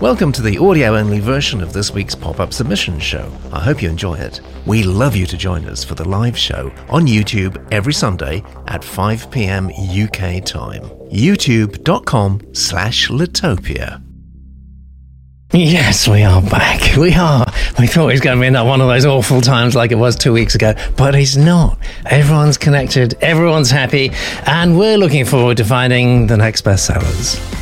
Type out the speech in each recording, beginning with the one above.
Welcome to the audio only version of this week's pop up submission show. I hope you enjoy it. We love you to join us for the live show on YouTube every Sunday at 5 pm UK time. youtube.com slash Litopia. Yes, we are back. We are. We thought it was going to be another one of those awful times like it was two weeks ago, but it's not. Everyone's connected, everyone's happy, and we're looking forward to finding the next bestsellers.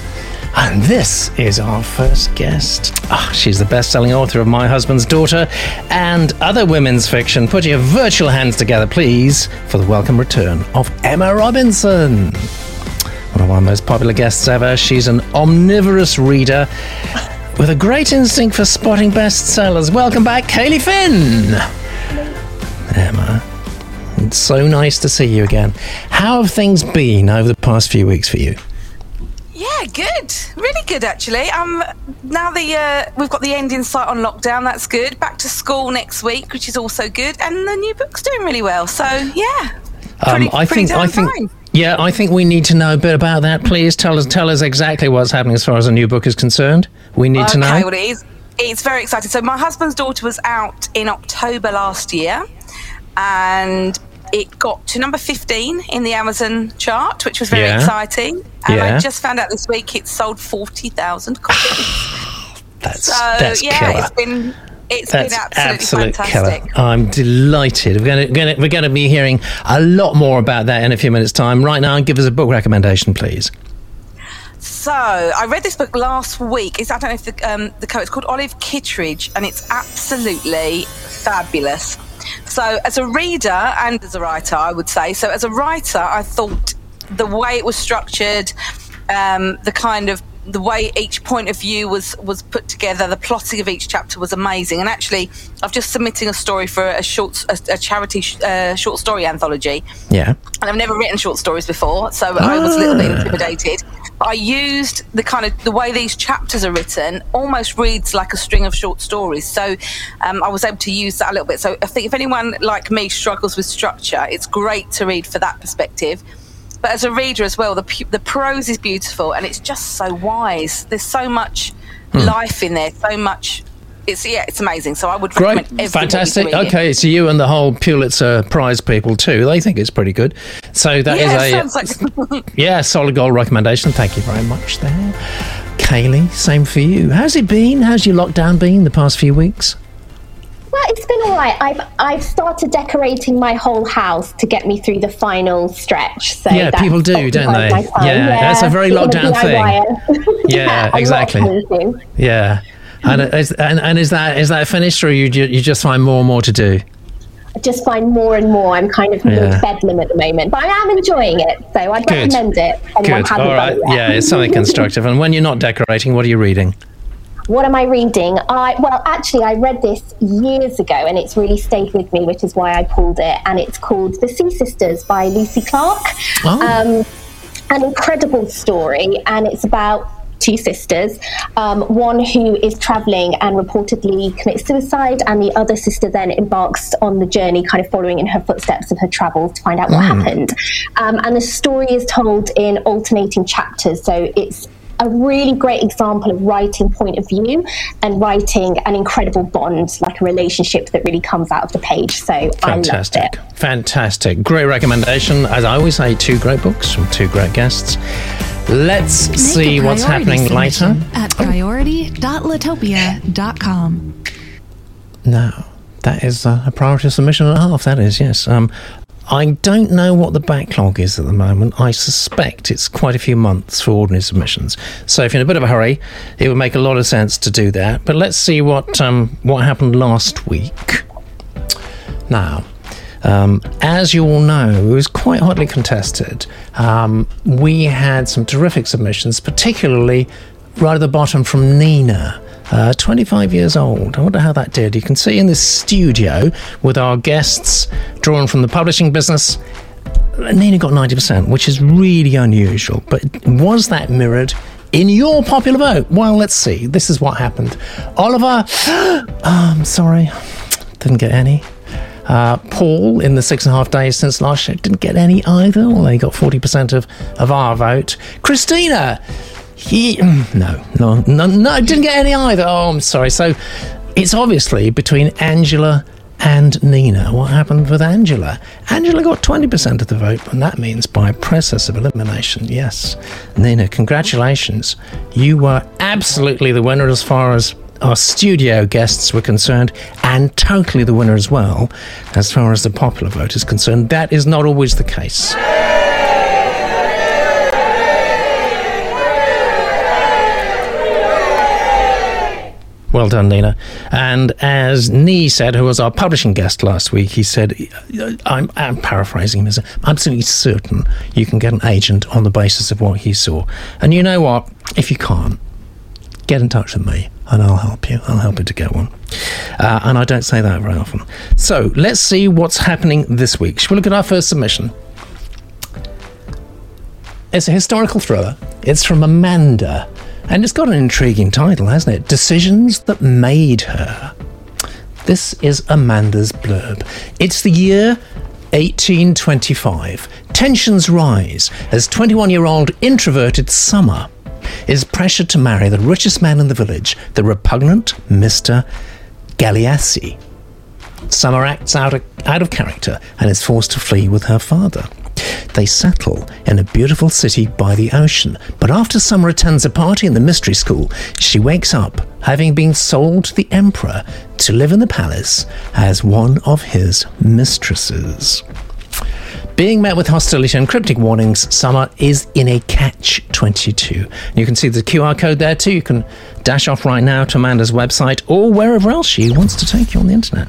And this is our first guest. Ah, she's the best selling author of My Husband's Daughter and other women's fiction. Put your virtual hands together, please, for the welcome return of Emma Robinson. One of our most popular guests ever. She's an omnivorous reader with a great instinct for spotting bestsellers. Welcome back, Kaylee Finn. Emma, it's so nice to see you again. How have things been over the past few weeks for you? Yeah, good. Really good, actually. Um, now the uh, we've got the end in sight on lockdown. That's good. Back to school next week, which is also good, and the new book's doing really well. So yeah, pretty, um, I think I think fine. yeah, I think we need to know a bit about that. Please tell us tell us exactly what's happening as far as the new book is concerned. We need okay, to know. Okay, well, it is. It's very exciting. So my husband's daughter was out in October last year, and it got to number 15 in the Amazon chart, which was very yeah. exciting. And yeah. I just found out this week it sold 40,000 copies. that's, so, that's yeah, killer. it's been it's That's been absolutely absolute fantastic. Killer. I'm delighted. We're going, to, we're going to be hearing a lot more about that in a few minutes' time. Right now, give us a book recommendation, please. So I read this book last week. It's I don't know if the um, the cover. It's called Olive Kitteridge, and it's absolutely fabulous. So, as a reader and as a writer, I would say, so as a writer, I thought the way it was structured, um, the kind of the way each point of view was was put together, the plotting of each chapter was amazing. And actually, I've just submitting a story for a short a, a charity sh- uh, short story anthology. Yeah, and I've never written short stories before, so I was a little bit intimidated. I used the kind of the way these chapters are written almost reads like a string of short stories. So um, I was able to use that a little bit. So I think if anyone like me struggles with structure, it's great to read for that perspective. But as a reader as well, the the prose is beautiful and it's just so wise. There's so much hmm. life in there, so much it's yeah, it's amazing. So I would recommend everything. great, fantastic. Okay, so you and the whole Pulitzer Prize people too. They think it's pretty good. So that yeah, is a like... yeah solid gold recommendation. Thank you very much. There, Kaylee. Same for you. How's it been? How's your lockdown been the past few weeks? Well, it's been all right. I've I've started decorating my whole house to get me through the final stretch. So yeah, people do, don't they? Yeah, yeah, that's a very lockdown thing. yeah, exactly. Yeah. And is, and, and is that is that finished, or you you just find more and more to do? I just find more and more. I'm kind of yeah. bedlam at the moment, but I am enjoying it, so I'd Good. recommend it. Good. All right. Yeah, it's something constructive. And when you're not decorating, what are you reading? What am I reading? I well, actually, I read this years ago, and it's really stayed with me, which is why I pulled it. And it's called The Sea Sisters by Lucy Clarke. Oh. Um, an incredible story, and it's about two sisters, um, one who is traveling and reportedly commits suicide, and the other sister then embarks on the journey, kind of following in her footsteps of her travels to find out what mm. happened. Um, and the story is told in alternating chapters, so it's a really great example of writing point of view and writing an incredible bond, like a relationship that really comes out of the page. So I'm fantastic, fantastic, great recommendation. As I always say, two great books from two great guests. Let's Make see what's happening later. At priority.litopia.com. No, that is a priority submission and a half, that is, yes. Um, I don't know what the backlog is at the moment. I suspect it's quite a few months for ordinary submissions. So if you're in a bit of a hurry, it would make a lot of sense to do that. But let's see what um, what happened last week. Now, um, as you all know, it was quite hotly contested. Um, we had some terrific submissions, particularly right at the bottom from Nina. Uh, 25 years old. I wonder how that did. You can see in this studio with our guests drawn from the publishing business. Nina got 90%, which is really unusual. But was that mirrored in your popular vote? Well, let's see. This is what happened. Oliver, oh, I'm sorry, didn't get any. Uh, Paul, in the six and a half days since last show, didn't get any either, although he got 40% of, of our vote. Christina, He, no, no, no, no, I didn't get any either. Oh, I'm sorry. So it's obviously between Angela and Nina. What happened with Angela? Angela got 20% of the vote, and that means by process of elimination. Yes. Nina, congratulations. You were absolutely the winner as far as our studio guests were concerned, and totally the winner as well, as far as the popular vote is concerned. That is not always the case. Well done, Nina. And as Nee said, who was our publishing guest last week, he said, I'm, I'm paraphrasing him, I'm absolutely certain you can get an agent on the basis of what he saw. And you know what? If you can't, get in touch with me and I'll help you. I'll help you to get one. Uh, and I don't say that very often. So let's see what's happening this week. Shall we look at our first submission? It's a historical thriller. It's from Amanda. And it's got an intriguing title, hasn't it? Decisions That Made Her. This is Amanda's blurb. It's the year 1825. Tensions rise as 21 year old introverted Summer is pressured to marry the richest man in the village, the repugnant Mr. Galeassi. Summer acts out of, out of character and is forced to flee with her father. They settle in a beautiful city by the ocean, but after Summer attends a party in the mystery school, she wakes up having been sold to the Emperor to live in the palace as one of his mistresses. Being met with hostility and cryptic warnings, Summer is in a catch 22. You can see the QR code there too. You can dash off right now to Amanda's website or wherever else she wants to take you on the internet.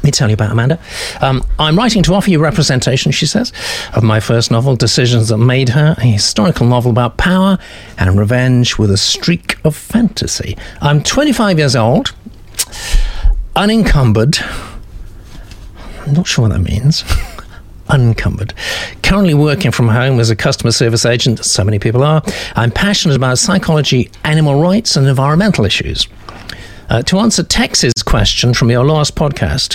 Let me tell you about Amanda. Um, I'm writing to offer you representation, she says, of my first novel, Decisions That Made Her, a historical novel about power and revenge with a streak of fantasy. I'm 25 years old, unencumbered. I'm not sure what that means. unencumbered. Currently working from home as a customer service agent, so many people are. I'm passionate about psychology, animal rights, and environmental issues. Uh, to answer Tex's question from your last podcast,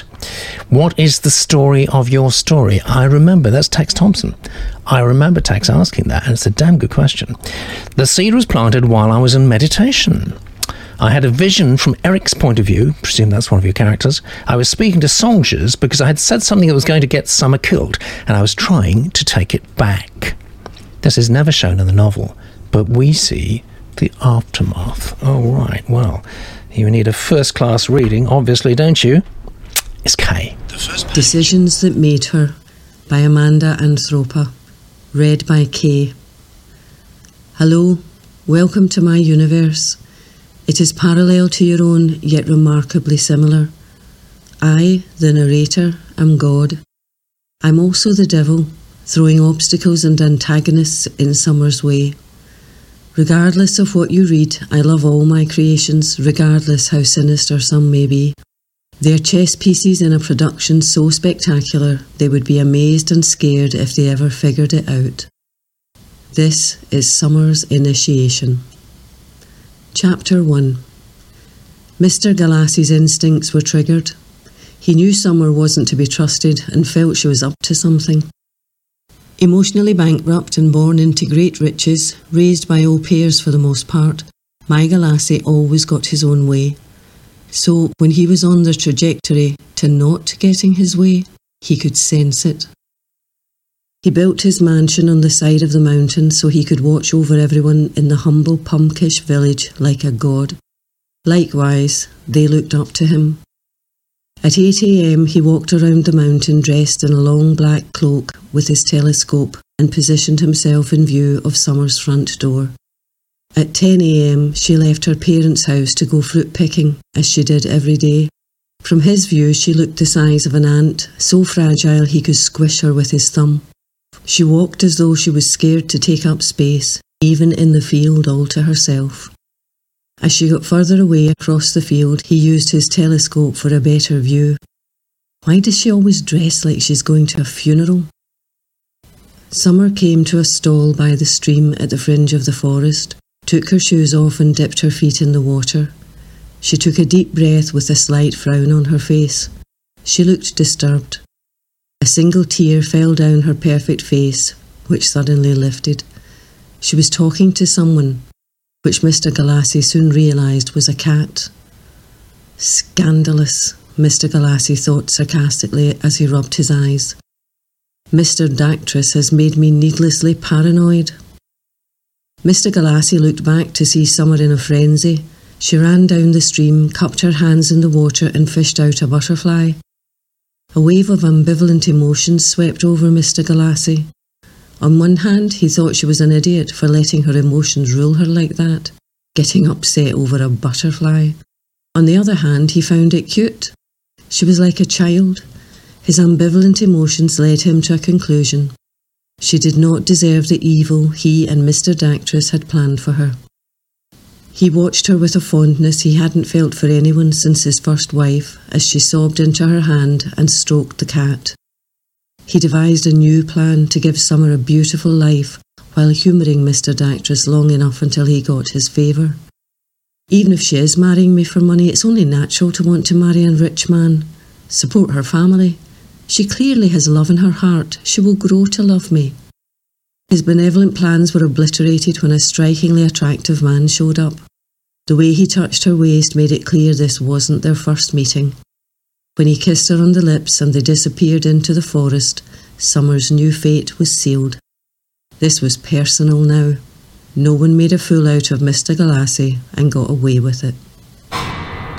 what is the story of your story? I remember, that's Tex Thompson. I remember Tex asking that, and it's a damn good question. The seed was planted while I was in meditation. I had a vision from Eric's point of view, presume that's one of your characters. I was speaking to soldiers because I had said something that was going to get Summer killed, and I was trying to take it back. This is never shown in the novel, but we see the aftermath. Oh, right, well, you need a first class reading, obviously, don't you? It's Kay. Decisions That Made Her by Amanda Anthropa. Read by Kay. Hello, welcome to my universe. It is parallel to your own, yet remarkably similar. I, the narrator, am God. I'm also the devil, throwing obstacles and antagonists in Summer's way. Regardless of what you read, I love all my creations, regardless how sinister some may be. They're chess pieces in a production so spectacular they would be amazed and scared if they ever figured it out. This is Summer's initiation. Chapter 1 Mr. Galassi's instincts were triggered. He knew Summer wasn't to be trusted and felt she was up to something. Emotionally bankrupt and born into great riches, raised by au pairs for the most part, my Galassi always got his own way. So when he was on the trajectory to not getting his way, he could sense it. He built his mansion on the side of the mountain so he could watch over everyone in the humble Pumkish village like a god. Likewise, they looked up to him. At 8 a.m., he walked around the mountain dressed in a long black cloak with his telescope and positioned himself in view of Summer's front door. At 10 a.m., she left her parents' house to go fruit picking, as she did every day. From his view, she looked the size of an ant, so fragile he could squish her with his thumb. She walked as though she was scared to take up space, even in the field all to herself. As she got further away across the field, he used his telescope for a better view. Why does she always dress like she's going to a funeral? Summer came to a stall by the stream at the fringe of the forest, took her shoes off and dipped her feet in the water. She took a deep breath with a slight frown on her face. She looked disturbed. A single tear fell down her perfect face, which suddenly lifted. She was talking to someone, which Mr. Galassi soon realised was a cat. Scandalous, Mr. Galassi thought sarcastically as he rubbed his eyes. Mr. Dactris has made me needlessly paranoid. Mr. Galassi looked back to see Summer in a frenzy. She ran down the stream, cupped her hands in the water, and fished out a butterfly. A wave of ambivalent emotions swept over Mr. Galassi. On one hand, he thought she was an idiot for letting her emotions rule her like that, getting upset over a butterfly. On the other hand, he found it cute. She was like a child. His ambivalent emotions led him to a conclusion. She did not deserve the evil he and Mr. Dactris had planned for her. He watched her with a fondness he hadn't felt for anyone since his first wife as she sobbed into her hand and stroked the cat. He devised a new plan to give Summer a beautiful life while humouring Mr. Dactris long enough until he got his favour. Even if she is marrying me for money, it's only natural to want to marry a rich man, support her family. She clearly has love in her heart. She will grow to love me. His benevolent plans were obliterated when a strikingly attractive man showed up. The way he touched her waist made it clear this wasn't their first meeting. When he kissed her on the lips and they disappeared into the forest, Summer's new fate was sealed. This was personal now. No one made a fool out of Mr. Galassi and got away with it.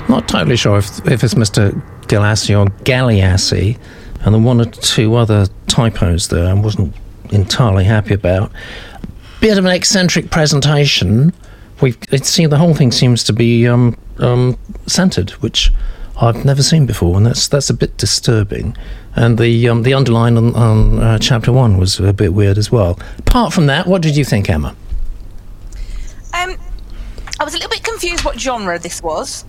Not totally sure if, if it's Mr. Galassi or Galliassi, and the one or two other typos there I wasn't entirely happy about. Bit of an eccentric presentation. We've see the whole thing seems to be um, um, centered, which I've never seen before, and that's that's a bit disturbing. And the um, the underline on, on uh, chapter one was a bit weird as well. Apart from that, what did you think, Emma? Um, I was a little bit confused what genre this was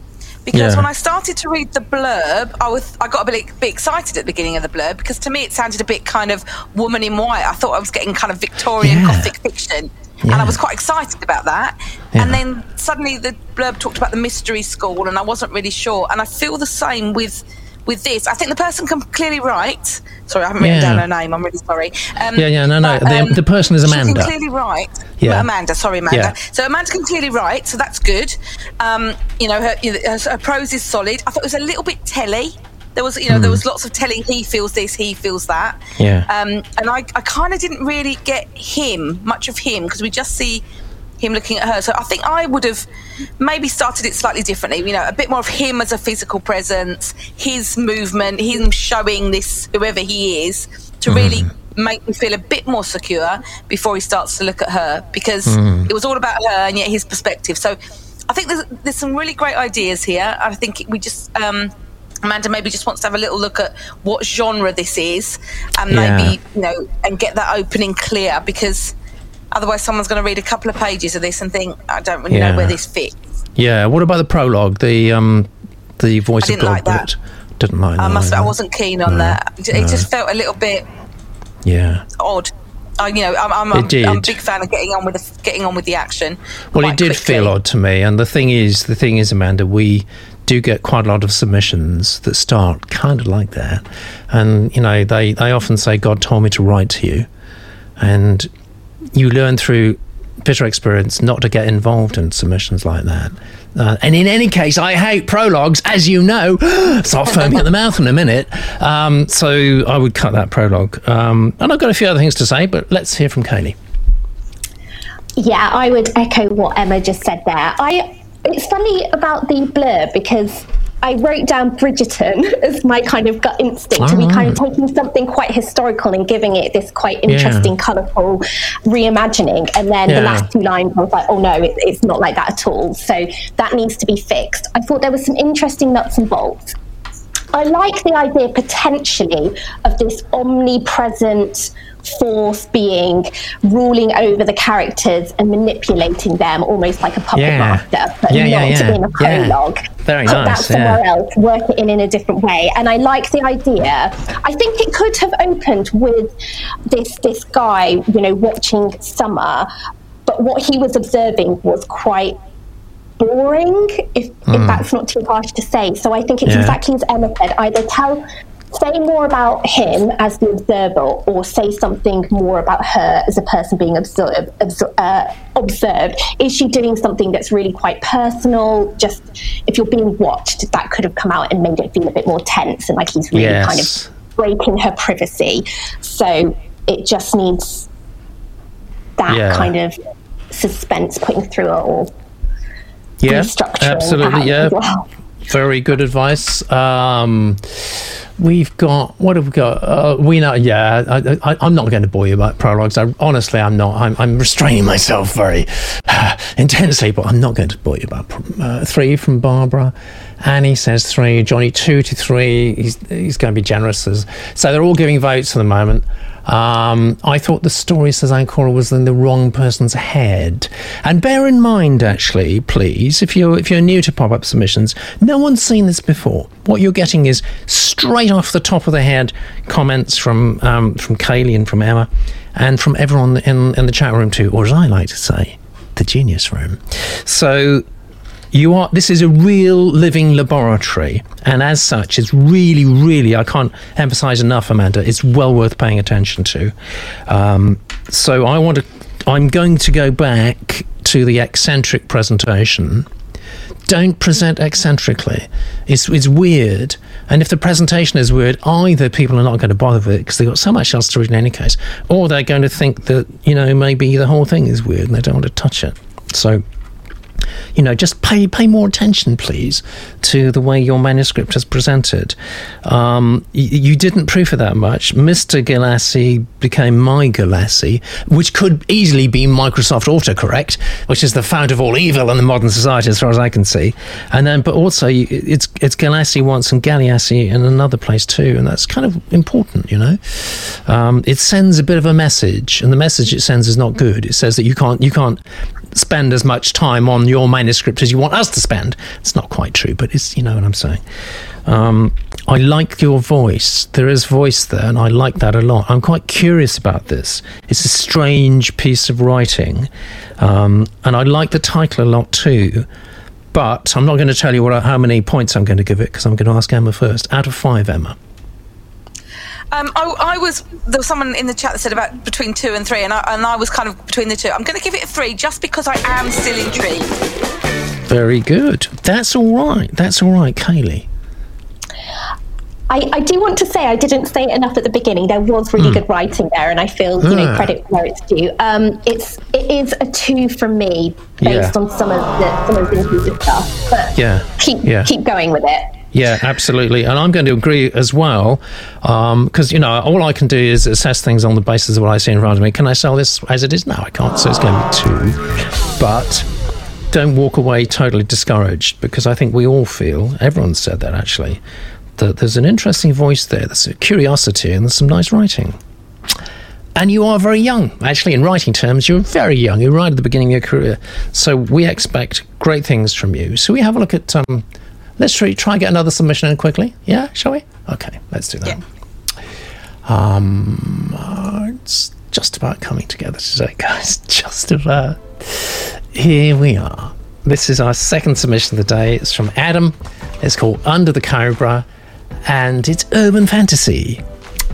because yeah. when I started to read the blurb, I was I got a bit, bit, excited at the beginning of the blurb because to me it sounded a bit kind of woman in white. I thought I was getting kind of Victorian yeah. gothic fiction. Yeah. And I was quite excited about that. And then suddenly the blurb talked about the mystery school, and I wasn't really sure. And I feel the same with with this. I think the person can clearly write. Sorry, I haven't written yeah. down her name. I'm really sorry. Um, yeah, yeah, no, no. But, um, the, the, person is Amanda. She can clearly write. Yeah. Amanda, sorry, Amanda. Yeah. So Amanda can clearly write, so that's good. Um, you know, her, her, her prose is solid. I thought it was a little bit telly. There was, you know, mm. there hmm. was lots of telling. He feels this, he feels that. Yeah. Um, and I, I kind of didn't really get him, much of him, because we just see him looking at her. So I think I would have maybe started it slightly differently. You know, a bit more of him as a physical presence, his movement, him showing this whoever he is to mm. really make me feel a bit more secure before he starts to look at her because mm. it was all about her and yet his perspective. So I think there's, there's some really great ideas here. I think we just. Um, Amanda maybe just wants to have a little look at what genre this is and yeah. maybe, you know, and get that opening clear because Otherwise, someone's going to read a couple of pages of this and think, I don't really yeah. know where this fits. Yeah. What about the prologue? The um, the voice of God like that. Didn't like that. I must. I wasn't keen on no, that. It no. just felt a little bit. Yeah. Odd. I, you know, I'm, I'm, I'm, I'm, a big fan of getting on with the, getting on with the action. Well, it did quickly. feel odd to me, and the thing is, the thing is, Amanda, we do get quite a lot of submissions that start kind of like that, and you know, they they often say, "God told me to write to you," and you learn through bitter experience not to get involved in submissions like that. Uh, and in any case, I hate prologues, as you know. Start foaming at the mouth in a minute. Um, so I would cut that prologue. Um, and I've got a few other things to say, but let's hear from Kaylee. Yeah, I would echo what Emma just said there. I it's funny about the blur because I wrote down Bridgerton as my kind of gut instinct to be kind of ah. taking something quite historical and giving it this quite interesting, yeah. colourful reimagining. And then yeah. the last two lines, I was like, oh no, it, it's not like that at all. So that needs to be fixed. I thought there was some interesting nuts and bolts. I like the idea potentially of this omnipresent force being ruling over the characters and manipulating them almost like a puppet yeah. master, but yeah, not yeah, in a prologue. Very Put nice. that somewhere else, work it in in a different way. And I like the idea. I think it could have opened with this this guy, you know, watching Summer, but what he was observing was quite boring, if, mm. if hmm. that's not too harsh to say. So I think it's exactly as Emma said, either tell say more about him as the observer or say something more about her as a person being observed, uh, observed? Is she doing something that's really quite personal? Just if you're being watched, that could have come out and made it feel a bit more tense and like he's really yes. kind of breaking her privacy. So it just needs that yeah. kind of suspense putting through it all. Yeah, absolutely. Yeah. Well. Very good advice. Um, we've got what have we got? Uh, we know. Yeah, I, am not going to bore you about prologues. I, honestly, I'm not. I'm, I'm restraining myself very uh, intensely, but I'm not going to bore you about uh, three from Barbara. Annie says three. Johnny two to three. He's he's going to be generous. As, so they're all giving votes at the moment. Um, I thought the story, says Ancora, was in the wrong person's head. And bear in mind, actually, please, if you're if you're new to pop-up submissions, no one's seen this before. What you're getting is straight off the top of the head comments from um, from Kaylee and from Emma, and from everyone in in the chat room too, or as I like to say, the genius room. So you are this is a real living laboratory and as such it's really really i can't emphasize enough amanda it's well worth paying attention to. Um, so i want to i'm going to go back to the eccentric presentation. Don't present eccentrically. It's, it's weird and if the presentation is weird either people are not going to bother with it because they've got so much else to read in any case or they're going to think that you know maybe the whole thing is weird and they don't want to touch it. So you know, just pay pay more attention, please, to the way your manuscript is presented. Um, you, you, didn't proof it that much. Mr. Galassi became my Galassi, which could easily be Microsoft autocorrect, which is the fount of all evil in the modern society, as far as I can see. And then, but also, it's it's Galassi once and Galiassi in another place too, and that's kind of important, you know. Um, it sends a bit of a message, and the message it sends is not good. It says that you can't you can't spend as much time on your manuscript as you want us to spend. It's not quite true, but it's you know what I'm saying. Um, I like your voice. There is voice there, and I like that a lot. I'm quite curious about this. It's a strange piece of writing, um, and I like the title a lot too. But I'm not going to tell you what, how many points I'm going to give it because I'm going to ask Emma first. Out of five, Emma. Um, I, I, was there was someone in the chat that said about between two and three, and I, and I was kind of between the two. I'm going to give it a three just because I am still intrigued. Very good. That's all right. That's all right, Kaylee. I, I, do want to say I didn't say it enough at the beginning. There was really mm. good writing there, and I feel you know ah. credit where it's due. Um, it's it is a two from me based yeah. on some of the some of the included stuff, but yeah, keep yeah. keep going with it. Yeah, absolutely. And I'm going to agree as well, because, um, you know, all I can do is assess things on the basis of what I see in front of me. Can I sell this as it is? No, I can't. So it's going to be two. But don't walk away totally discouraged because I think we all feel, everyone said that actually, that there's an interesting voice there, there's a curiosity, and there's some nice writing. And you are very young. Actually, in writing terms, you're very young. You're right at the beginning of your career. So we expect great things from you. So we have a look at um, Let's try, try and get another submission in quickly. Yeah, shall we? Okay, let's do that. Yeah. Um, uh, it's just about coming together today, guys. Just about. Here we are. This is our second submission of the day. It's from Adam. It's called Under the Cobra, and it's urban fantasy.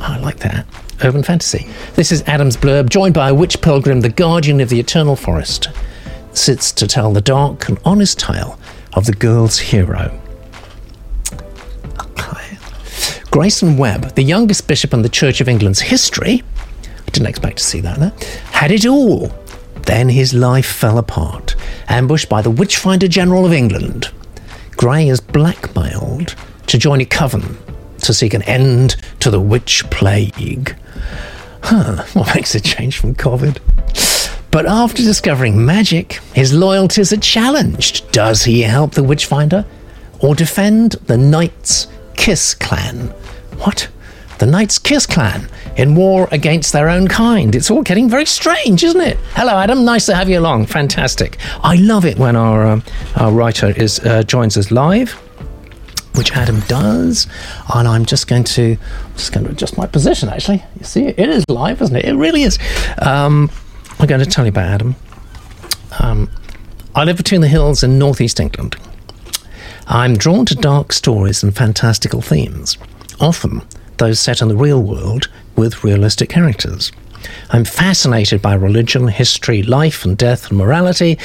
Oh, I like that. Urban fantasy. This is Adam's blurb, joined by a witch pilgrim, the guardian of the eternal forest, sits to tell the dark and honest tale of the girl's hero. Grayson Webb, the youngest bishop in the Church of England's history, I didn't expect to see that there, had it all. Then his life fell apart, ambushed by the Witchfinder General of England. Gray is blackmailed to join a coven to seek an end to the witch plague. Huh, what makes a change from COVID? But after discovering magic, his loyalties are challenged. Does he help the Witchfinder or defend the Knights Kiss clan what? The Knights Kiss clan in war against their own kind. It's all getting very strange, isn't it? Hello, Adam. Nice to have you along. Fantastic. I love it when our uh, our writer is uh, joins us live, which Adam does. And I'm just going to I'm just going to adjust my position. Actually, you see, it is live, isn't it? It really is. Um, I'm going to tell you about Adam. Um, I live between the hills in northeast England. I'm drawn to dark stories and fantastical themes. Often, those set in the real world with realistic characters. I'm fascinated by religion, history, life and death and morality,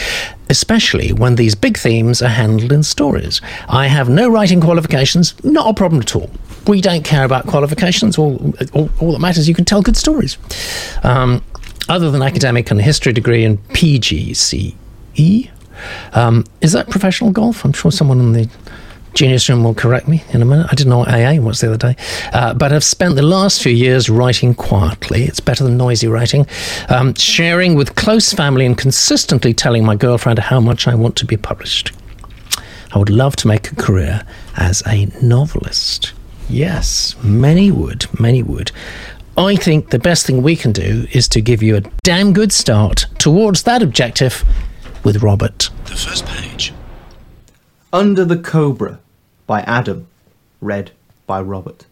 especially when these big themes are handled in stories. I have no writing qualifications, not a problem at all. We don't care about qualifications. All, all, all that matters, you can tell good stories. Um, other than academic and history degree and PGCE, um, is that professional golf? I'm sure someone in the Genius Room will correct me in a minute. I didn't know what AA was the other day. Uh, but I've spent the last few years writing quietly. It's better than noisy writing. Um, sharing with close family and consistently telling my girlfriend how much I want to be published. I would love to make a career as a novelist. Yes, many would, many would. I think the best thing we can do is to give you a damn good start towards that objective with Robert. The first page. Under the Cobra by Adam, read by Robert.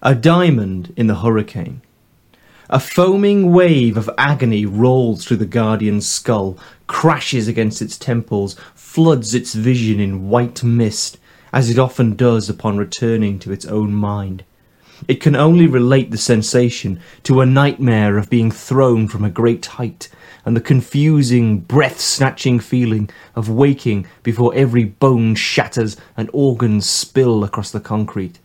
A diamond in the hurricane. A foaming wave of agony rolls through the Guardian's skull, crashes against its temples, floods its vision in white mist, as it often does upon returning to its own mind. It can only relate the sensation to a nightmare of being thrown from a great height, and the confusing, breath snatching feeling of waking before every bone shatters and organs spill across the concrete.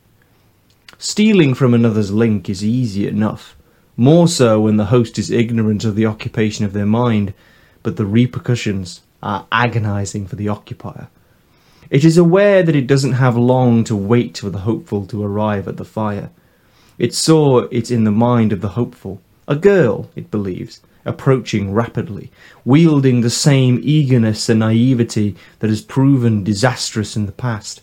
Stealing from another's link is easy enough, more so when the host is ignorant of the occupation of their mind, but the repercussions are agonizing for the occupier. It is aware that it doesn't have long to wait for the hopeful to arrive at the fire. It saw it in the mind of the hopeful, a girl, it believes, approaching rapidly, wielding the same eagerness and naivety that has proven disastrous in the past.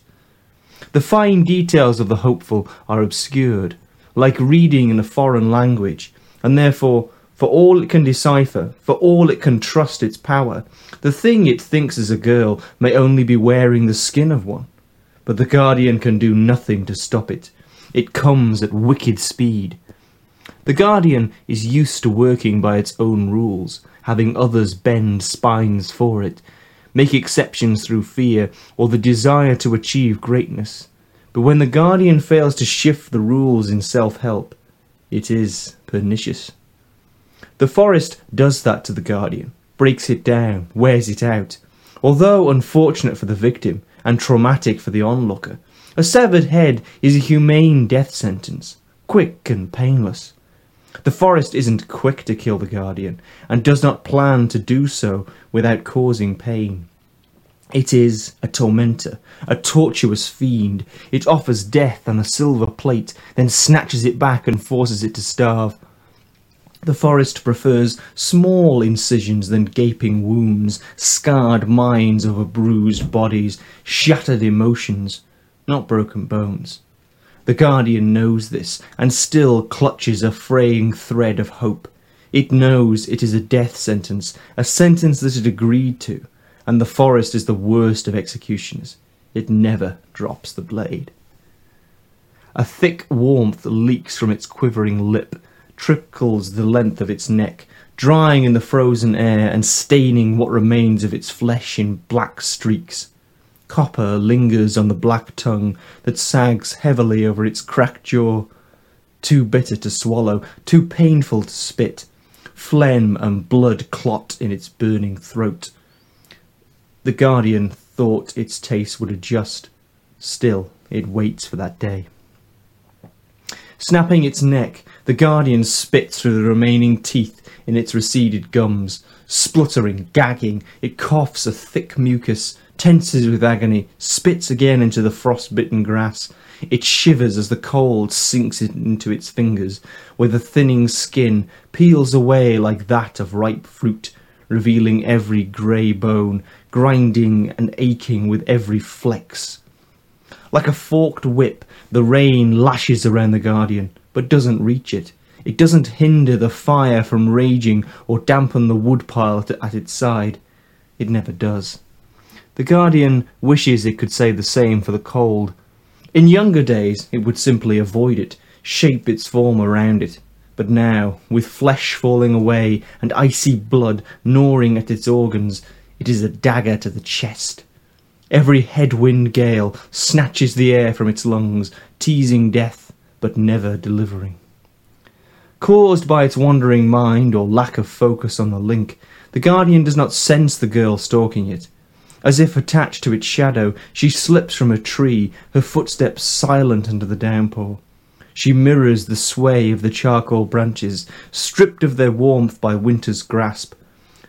The fine details of the hopeful are obscured, like reading in a foreign language, and therefore, for all it can decipher, for all it can trust its power, the thing it thinks is a girl may only be wearing the skin of one. But the Guardian can do nothing to stop it. It comes at wicked speed, the Guardian is used to working by its own rules, having others bend spines for it, make exceptions through fear or the desire to achieve greatness. But when the Guardian fails to shift the rules in self help, it is pernicious. The forest does that to the Guardian, breaks it down, wears it out. Although unfortunate for the victim and traumatic for the onlooker, a severed head is a humane death sentence, quick and painless. The forest isn't quick to kill the Guardian, and does not plan to do so without causing pain. It is a tormentor, a tortuous fiend. It offers death on a silver plate, then snatches it back and forces it to starve. The forest prefers small incisions than gaping wounds, scarred minds over bruised bodies, shattered emotions, not broken bones. The Guardian knows this, and still clutches a fraying thread of hope. It knows it is a death sentence, a sentence that it agreed to, and the forest is the worst of executioners. It never drops the blade. A thick warmth leaks from its quivering lip, trickles the length of its neck, drying in the frozen air and staining what remains of its flesh in black streaks. Copper lingers on the black tongue that sags heavily over its cracked jaw. Too bitter to swallow, too painful to spit. Phlegm and blood clot in its burning throat. The Guardian thought its taste would adjust. Still, it waits for that day. Snapping its neck, the Guardian spits through the remaining teeth in its receded gums. Spluttering, gagging, it coughs a thick mucus, tenses with agony, spits again into the frost-bitten grass. It shivers as the cold sinks into its fingers, where the thinning skin peels away like that of ripe fruit, revealing every grey bone, grinding and aching with every flex. Like a forked whip, the rain lashes around the Guardian, but doesn't reach it. It doesn't hinder the fire from raging or dampen the woodpile at its side. It never does. The Guardian wishes it could say the same for the cold. In younger days, it would simply avoid it, shape its form around it. But now, with flesh falling away and icy blood gnawing at its organs, it is a dagger to the chest. Every headwind gale snatches the air from its lungs, teasing death, but never delivering. Caused by its wandering mind or lack of focus on the link, the Guardian does not sense the girl stalking it. As if attached to its shadow, she slips from a tree, her footsteps silent under the downpour. She mirrors the sway of the charcoal branches, stripped of their warmth by winter's grasp.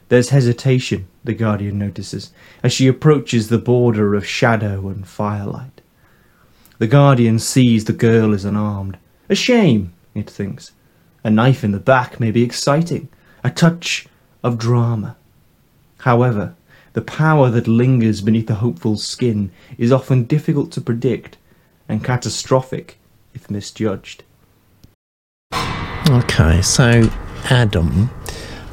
There's hesitation, the Guardian notices, as she approaches the border of shadow and firelight. The Guardian sees the girl is unarmed. A shame, it thinks. A knife in the back may be exciting, a touch of drama. However, the power that lingers beneath the hopeful's skin is often difficult to predict and catastrophic if misjudged. Okay, so Adam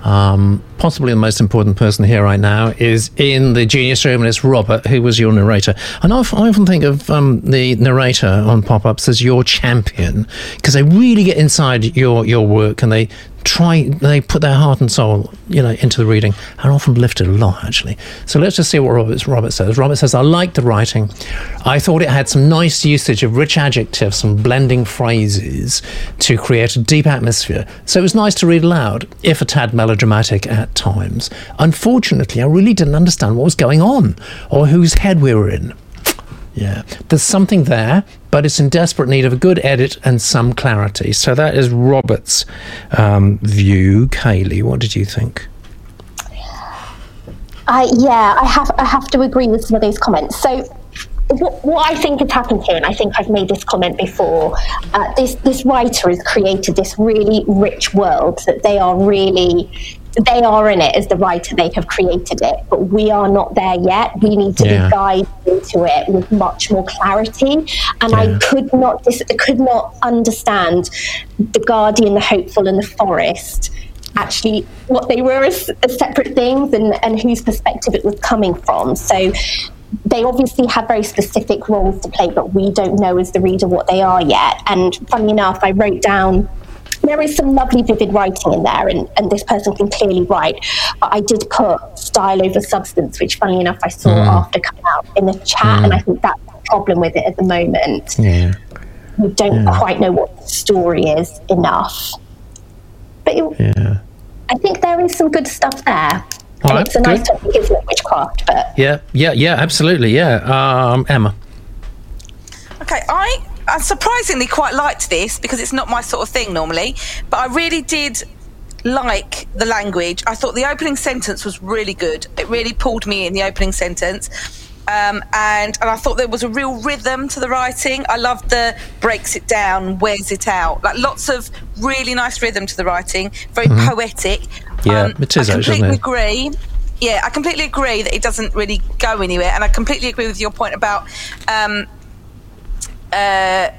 um, possibly the most important person here right now is in the genius room, and it's Robert, who was your narrator. And I often think of um, the narrator on pop ups as your champion because they really get inside your, your work and they try they put their heart and soul you know into the reading. And often lift it a lot actually. So let's just see what robert, robert says. Robert says i liked the writing. I thought it had some nice usage of rich adjectives and blending phrases to create a deep atmosphere. So it was nice to read aloud if a tad melodramatic at times. Unfortunately i really didn't understand what was going on or whose head we were in yeah, there's something there, but it's in desperate need of a good edit and some clarity. So that is Robert's um, view. Kaylee, what did you think? I yeah, I have I have to agree with some of those comments. So what, what, I think has happened here, and I think I've made this comment before, uh, this this writer has created this really rich world that they are really they are in it as the writer, they have created it, but we are not there yet. We need to yeah. be guided into it with much more clarity. And yeah. I could not dis- could not understand the Guardian, the Hopeful, and the Forest actually what they were as, as separate things and, and whose perspective it was coming from. So they obviously have very specific roles to play, but we don't know as the reader what they are yet. And funny enough, I wrote down there is some lovely vivid writing in there and, and this person can clearly write but i did put style over substance which funnily enough i saw mm. after coming out in the chat mm. and i think that's the problem with it at the moment yeah we don't yeah. quite know what the story is enough but it, yeah i think there is some good stuff there All right, it's a nice topic, isn't it, witchcraft? But yeah, yeah, yeah, absolutely, yeah. Um, Emma. Okay, I I surprisingly quite liked this because it's not my sort of thing normally, but I really did like the language. I thought the opening sentence was really good. It really pulled me in the opening sentence. Um, and and I thought there was a real rhythm to the writing. I loved the breaks it down, wears it out, like lots of really nice rhythm to the writing. Very mm-hmm. poetic. Yeah, um, it is. I completely agree. Yeah, I completely agree that it doesn't really go anywhere, and I completely agree with your point about um, uh,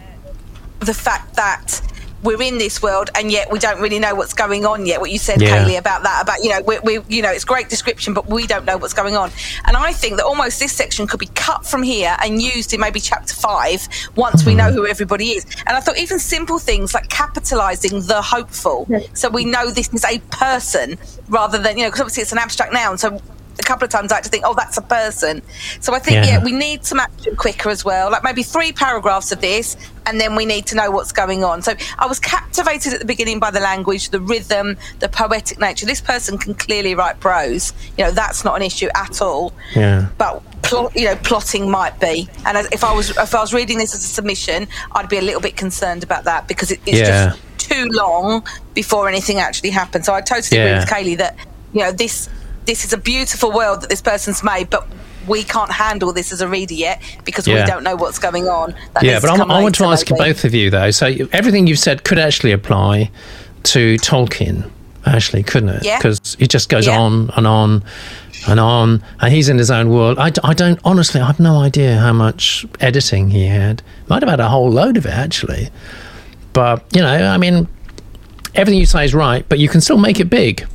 the fact that we're in this world and yet we don't really know what's going on yet. What you said, yeah. Kaylee, about that, about you know, we, we, you know, it's great description, but we don't know what's going on. And I think that almost this section could be cut from here and used in maybe chapter five once mm-hmm. we know who everybody is. And I thought even simple things like capitalising the hopeful, so we know this is a person rather than you know, because obviously it's an abstract noun, so a couple of times I had to think, oh, that's a person. So I think, yeah. yeah. we need some action quicker as well. Like maybe three paragraphs of this, and then we need to know what's going on. So I was captivated at the beginning by the language, the rhythm, the poetic nature. This person can clearly write prose. You know, that's not an issue at all. Yeah. But plot, you know, plotting might be. And if I was if I was reading this as a submission, I'd be a little bit concerned about that because it, it's yeah. just too long before anything actually happens. So I totally yeah. agree with Kaylee that you know this this is a beautiful world that this person's made, but we can't handle this as a reader yet because yeah. we don't know what's going on. That yeah, but I, I want to ask maybe. both of you though. So everything you've said could actually apply to Tolkien, actually, couldn't it? Yeah. Because it just goes yeah. on and on and on, and he's in his own world. I, I don't honestly, I have no idea how much editing he had. Might have had a whole load of it actually, but you know, I mean, everything you say is right, but you can still make it big.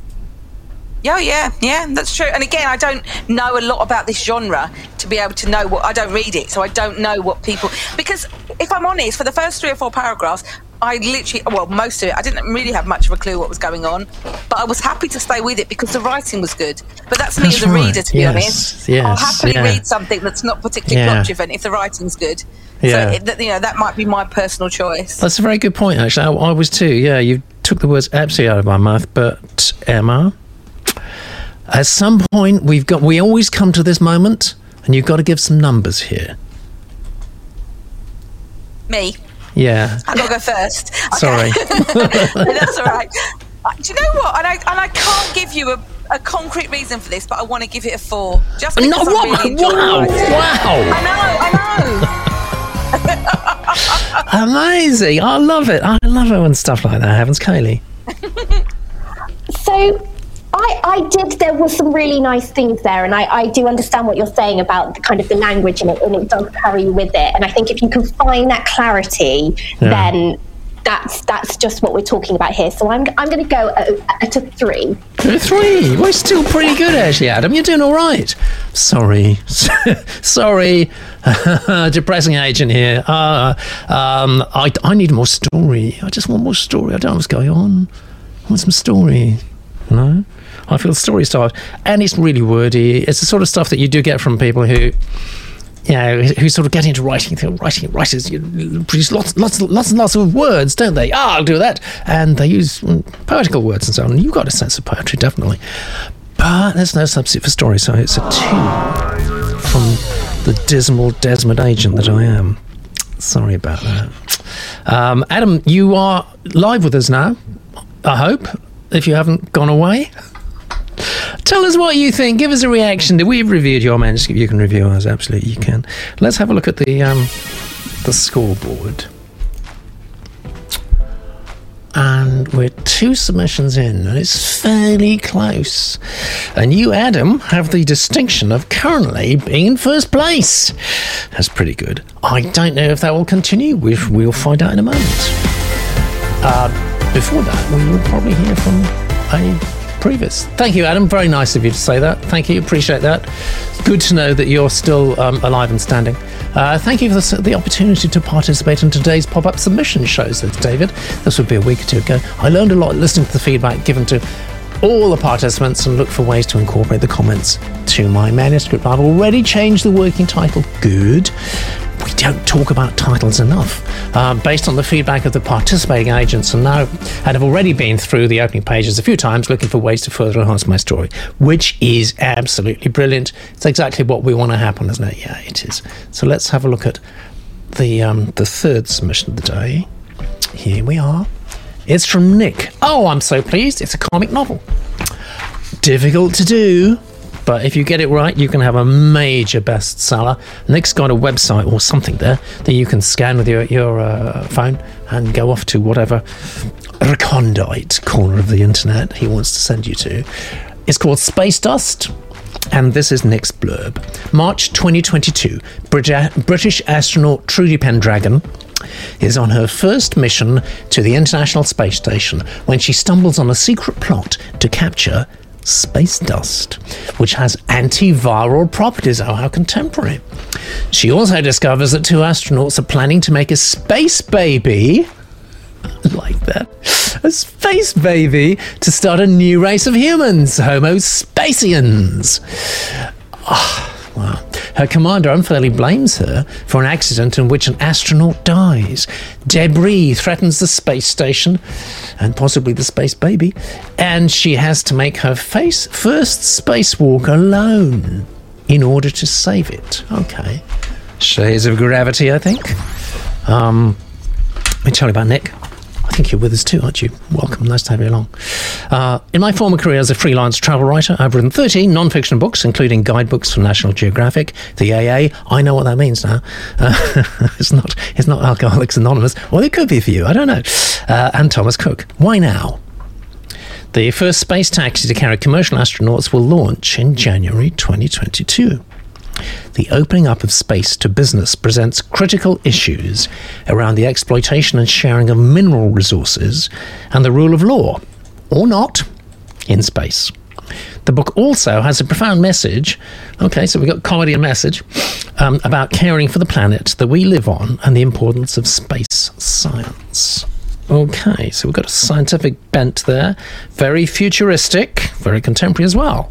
Yeah, yeah, yeah, that's true. And again, I don't know a lot about this genre to be able to know what I don't read it, so I don't know what people. Because if I'm honest, for the first three or four paragraphs, I literally, well, most of it, I didn't really have much of a clue what was going on, but I was happy to stay with it because the writing was good. But that's me That's as a right. reader, to be Yes, honest. yes, I'll happily yeah. read something that's not particularly Yeah. plot driven if the writing's good. Yeah. So, it, you know, that might be my personal choice. That's a very good point, actually. I, I was too. Yeah, you took the words absolutely out of my mouth. But Emma, at some point, we've got. We always come to this moment, and you've got to give some numbers here. Me. Yeah. I've got to go first. Okay. Sorry. That's all right. Uh, Do you know what? And I, and I can't give you a, a concrete reason for this, but I want to give it a four. Just because No, I what? really wow, wow, I know, I know. amazing! I love it. I love it when stuff like that happens, Kaylee. So I, I did, there were some really nice things there, and I, I do understand what you're saying about the kind of the language in it, and it does carry with it. And I think if you can find that clarity, Yeah. then that's that's just what we're talking about here. So I'm, I'm going to go at, at a three. Three. We're still pretty good, actually, Adam. You're doing all right. Sorry, sorry. Depressing agent here. Uh, um, I, I need more story. I just want more story. I don't know what's going on. I want some story. No, I feel story starved, and it's really wordy. It's the sort of stuff that you do get from people who. You know, who sort of get into writing, writing writers produce lots, lots, lots and lots of words, don't they? Ah, I'll do that, and they use mm, poetical words and so on. You've got a sense of poetry, definitely, but there's no substitute for story, so it's a two from the dismal Desmond agent that I am. Sorry about that. Um, Adam, you are live with us now. I hope, if you haven't gone away. Tell us what you think. Give us a reaction. We've reviewed your manuscript. You can review ours. Absolutely, you can. Let's have a look at the um, the scoreboard. And we're two submissions in, and it's fairly close. And you, Adam, have the distinction of currently being in first place. That's pretty good. I don't know if that will continue. We- We'll find out in a moment. Uh, before that, we will probably hear from a previous. Thank you, Adam. Very nice of you to say that. Thank you. Appreciate that. Good to know that you're still um, alive and standing. Uh, thank you for the, the opportunity to participate in today's pop up submission show, says David. This would be a week or two ago. I learned a lot listening to the feedback given to all the participants and look for ways to incorporate the comments to my manuscript. I've already changed the working title. Good. We don't talk about titles enough. Uh, based on the feedback of the participating agents, and now and have already been through the opening pages a few times looking for ways to further enhance my story, which is absolutely brilliant. It's exactly what we want to happen, isn't it? Yeah, it is. So let's have a look at the um, the third submission of the day. Here we are. It's from Nick. Oh, I'm so pleased. It's a comic novel. Difficult to do, but if you get it right, you can have a major bestseller. Nick's got a website or something there that you can scan with your, your uh, phone and go off to whatever recondite corner of the internet he wants to send you to. It's called Space Dust. And this is Nick's blurb. March 2022, British astronaut Trudy Pendragon is on her first mission to the International Space Station when she stumbles on a secret plot to capture space dust, which has antiviral properties. Oh, how contemporary. She also discovers that two astronauts are planning to make a space baby. I like that. A space baby to start a new race of humans, Homo spacians. Ah, wow. Her commander unfairly blames her for an accident in which an astronaut dies. Debris threatens the space station and possibly the space baby, and she has to make her face first spacewalk alone in order to save it. Okay. Shades of gravity, I think. Um, let me tell you about Nick. I think you're with us too, aren't you? Welcome. Nice to have you along. Uh, in my former career as a freelance travel writer, I've written 13 non-fiction books, including guidebooks for National Geographic, the AA. I know what that means now. Uh, it's not. It's not Alcoholics Anonymous. Well, it could be for you. I don't know. Uh, and Thomas Cook. Why now? The first space taxi to carry commercial astronauts will launch in January 2022 the opening up of space to business presents critical issues around the exploitation and sharing of mineral resources and the rule of law, or not, in space. The book also has a profound message. Okay, so we've got comedy and message um, about caring for the planet that we live on and the importance of space science. Okay, so we've got a scientific bent there. Very futuristic, very contemporary as well.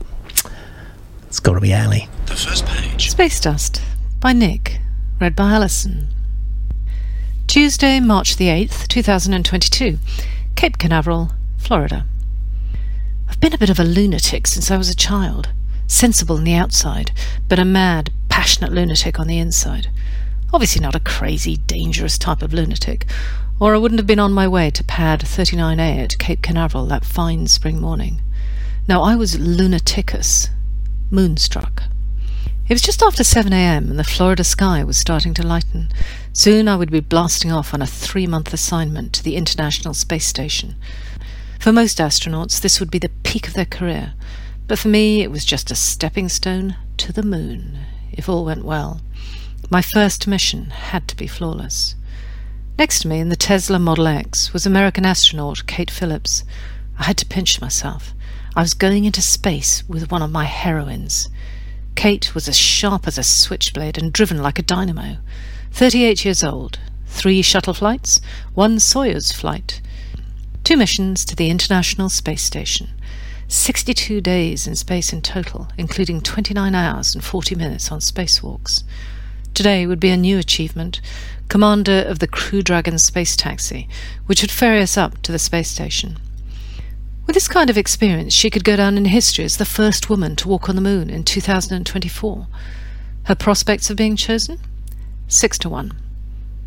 It's got to be Ali. The first page. Space Dust by Nick, read by Alison. Tuesday, March the 8th, 2022, Cape Canaveral, Florida. I've been a bit of a lunatic since I was a child. Sensible on the outside, but a mad, passionate lunatic on the inside. Obviously not a crazy, dangerous type of lunatic, or I wouldn't have been on my way to pad 39A at Cape Canaveral that fine spring morning. No, I was lunaticus, moonstruck. It was just after 7 a.m., and the Florida sky was starting to lighten. Soon I would be blasting off on a three month assignment to the International Space Station. For most astronauts, this would be the peak of their career, but for me, it was just a stepping stone to the moon, if all went well. My first mission had to be flawless. Next to me in the Tesla Model X was American astronaut Kate Phillips. I had to pinch myself. I was going into space with one of my heroines. Kate was as sharp as a switchblade and driven like a dynamo. 38 years old, three shuttle flights, one Soyuz flight, two missions to the International Space Station, 62 days in space in total, including 29 hours and 40 minutes on spacewalks. Today would be a new achievement, commander of the Crew Dragon space taxi, which would ferry us up to the space station. With this kind of experience, she could go down in history as the first woman to walk on the moon in 2024. Her prospects of being chosen? Six to one.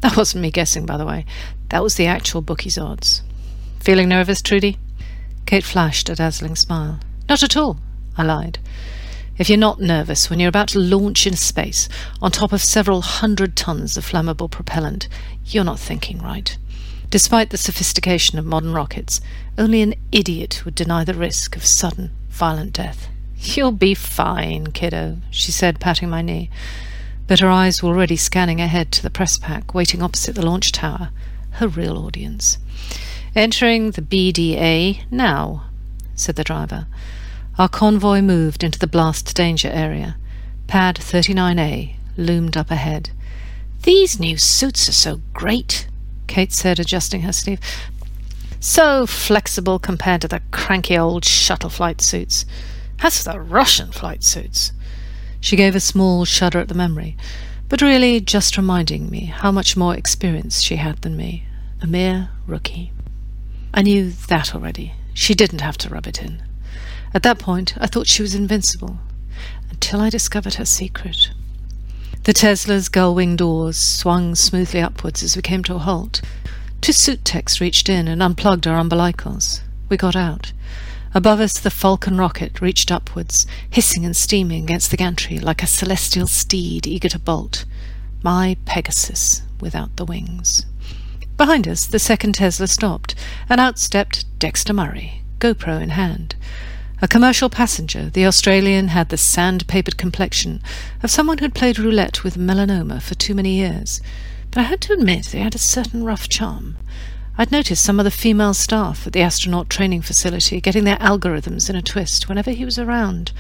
That wasn't me guessing, by the way. That was the actual bookie's odds. Feeling nervous, Trudy? Kate flashed a dazzling smile. Not at all, I lied. If you're not nervous when you're about to launch into space on top of several hundred tons of flammable propellant, you're not thinking right. Despite the sophistication of modern rockets, only an idiot would deny the risk of sudden, violent death. You'll be fine, kiddo, she said, patting my knee. But her eyes were already scanning ahead to the press pack waiting opposite the launch tower, her real audience. Entering the BDA now, said the driver. Our convoy moved into the blast danger area. Pad 39A loomed up ahead. These new suits are so great, Kate said, adjusting her sleeve. So flexible compared to the cranky old shuttle flight suits. As for the Russian flight suits. She gave a small shudder at the memory, but really just reminding me how much more experience she had than me, a mere rookie. I knew that already. She didn't have to rub it in. At that point, I thought she was invincible, until I discovered her secret. The Tesla's gull wing doors swung smoothly upwards as we came to a halt. Two suit techs reached in and unplugged our umbilicals. We got out. Above us, the Falcon rocket reached upwards, hissing and steaming against the gantry like a celestial steed eager to bolt. My Pegasus without the wings. Behind us, the second Tesla stopped, and out stepped Dexter Murray, GoPro in hand. A commercial passenger, the Australian had the sand-papered complexion of someone who'd played roulette with melanoma for too many years, but I had to admit they had a certain rough charm. I'd noticed some of the female staff at the astronaut training facility getting their algorithms in a twist whenever he was around.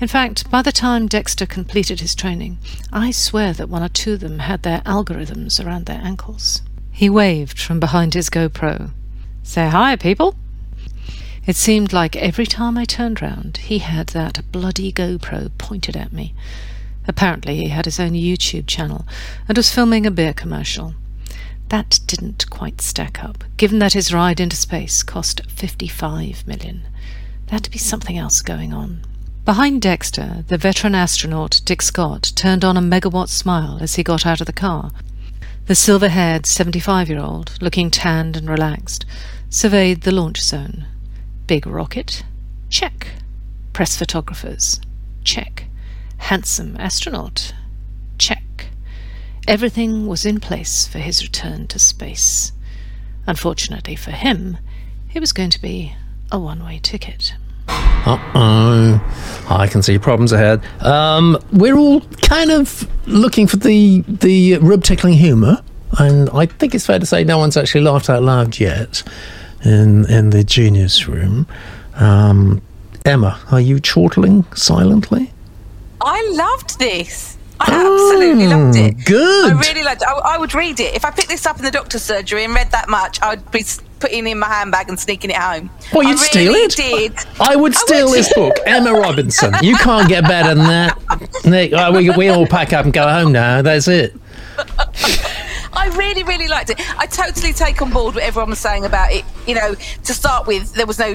In fact, by the time Dexter completed his training, I swear that one or two of them had their algorithms around their ankles. He waved from behind his GoPro. Say hi, people. It seemed like every time I turned round, he had that bloody GoPro pointed at me. Apparently, he had his own YouTube channel and was filming a beer commercial. That didn't quite stack up, given that his ride into space cost 55 million. There had to be something else going on. Behind Dexter, the veteran astronaut Dick Scott turned on a megawatt smile as he got out of the car. The silver haired 75 year old, looking tanned and relaxed, surveyed the launch zone. Big rocket? Check. Press photographers? Check. Handsome astronaut? Check. Everything was in place for his return to space. Unfortunately for him, it was going to be a one way ticket. Uh oh. I can see problems ahead. Um, we're all kind of looking for the the rib tickling humour, and I think it's fair to say no one's actually laughed out loud yet in in the genius room. Um, Emma, are you chortling silently? I loved this. I absolutely loved it. Good. I really liked it. I, I would read it. If I picked this up in the doctor's surgery and read that much, I would be putting it in my handbag and sneaking it home. Well, you'd I steal really it. did. I would steal would. this book, Emma Robinson. You can't get better than that, Nick. Oh, we, we all pack up and go home now. That's it. I really, really liked it. I totally take on board what everyone was saying about it. You know, to start with, there was no.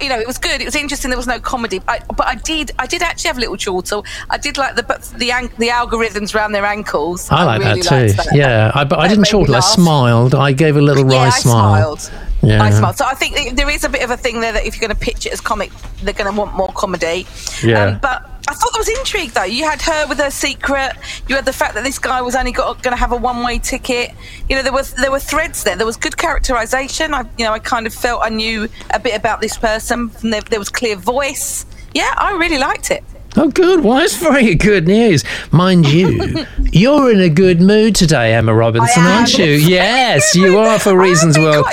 You know, it was good. It was interesting. There was no comedy, I, but I did. I did actually have a little chortle. I did like the the the algorithms around their ankles. I like really that too. that. Yeah, I, but I didn't chortle. I smiled. I gave a little wry yeah, I smile. smiled. Yeah. I smiled. So I think there is a bit of a thing there that if you're going to pitch it as comic, they're going to want more comedy. Um, Yeah. but I thought there was intrigue though. You had her with her secret. You had the fact that this guy was only going to have a one-way ticket. You know, there was there were threads there. There was good characterization. I, you know, I kind of felt I knew a bit about this person. There, there was clear voice. Yeah, I really liked it. Oh, good. Well, that's very good news. Mind you, you're in a good mood today, Emma Robinson, aren't you? Yes, you are for reasons we'll,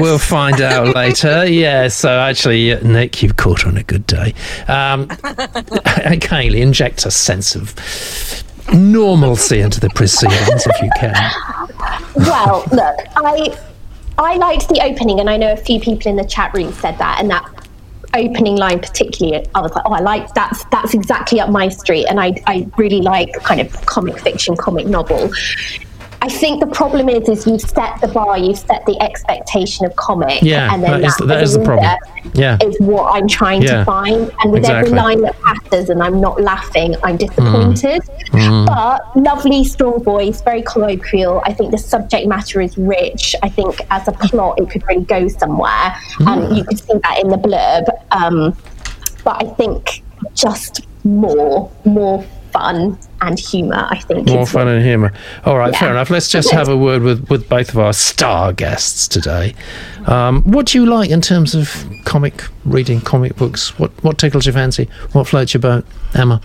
we'll find out later. Yeah, so actually, uh, Nick, you've caught on a good day. Um, Kaylee, inject a sense of normalcy into the proceedings if you can. well, look, I I liked the opening, and I know a few people in the chat room said that, and that opening line particularly, I was like, oh, I like that's that's exactly up my street, and I I really like kind of comic fiction, comic novel. I think the problem is, is you've set the bar, you've set the expectation of comic, Yeah, and then that is- that, that as is the problem. Yeah. is what I'm trying Yeah, to find. And with exactly. every line that passes, and I'm not laughing, I'm disappointed. Mm. But lovely, strong voice, very colloquial. I think the subject matter is rich. I think as a plot, it could really go somewhere, and you could see that in the blurb. Um, but I think just more, more fun and humour. I think More is fun and humour. All right, fair enough. Let's just have a word with, with both of our star guests today. Um, what do you like in terms of comic reading, comic books? What what tickles your fancy? What floats your boat, Emma?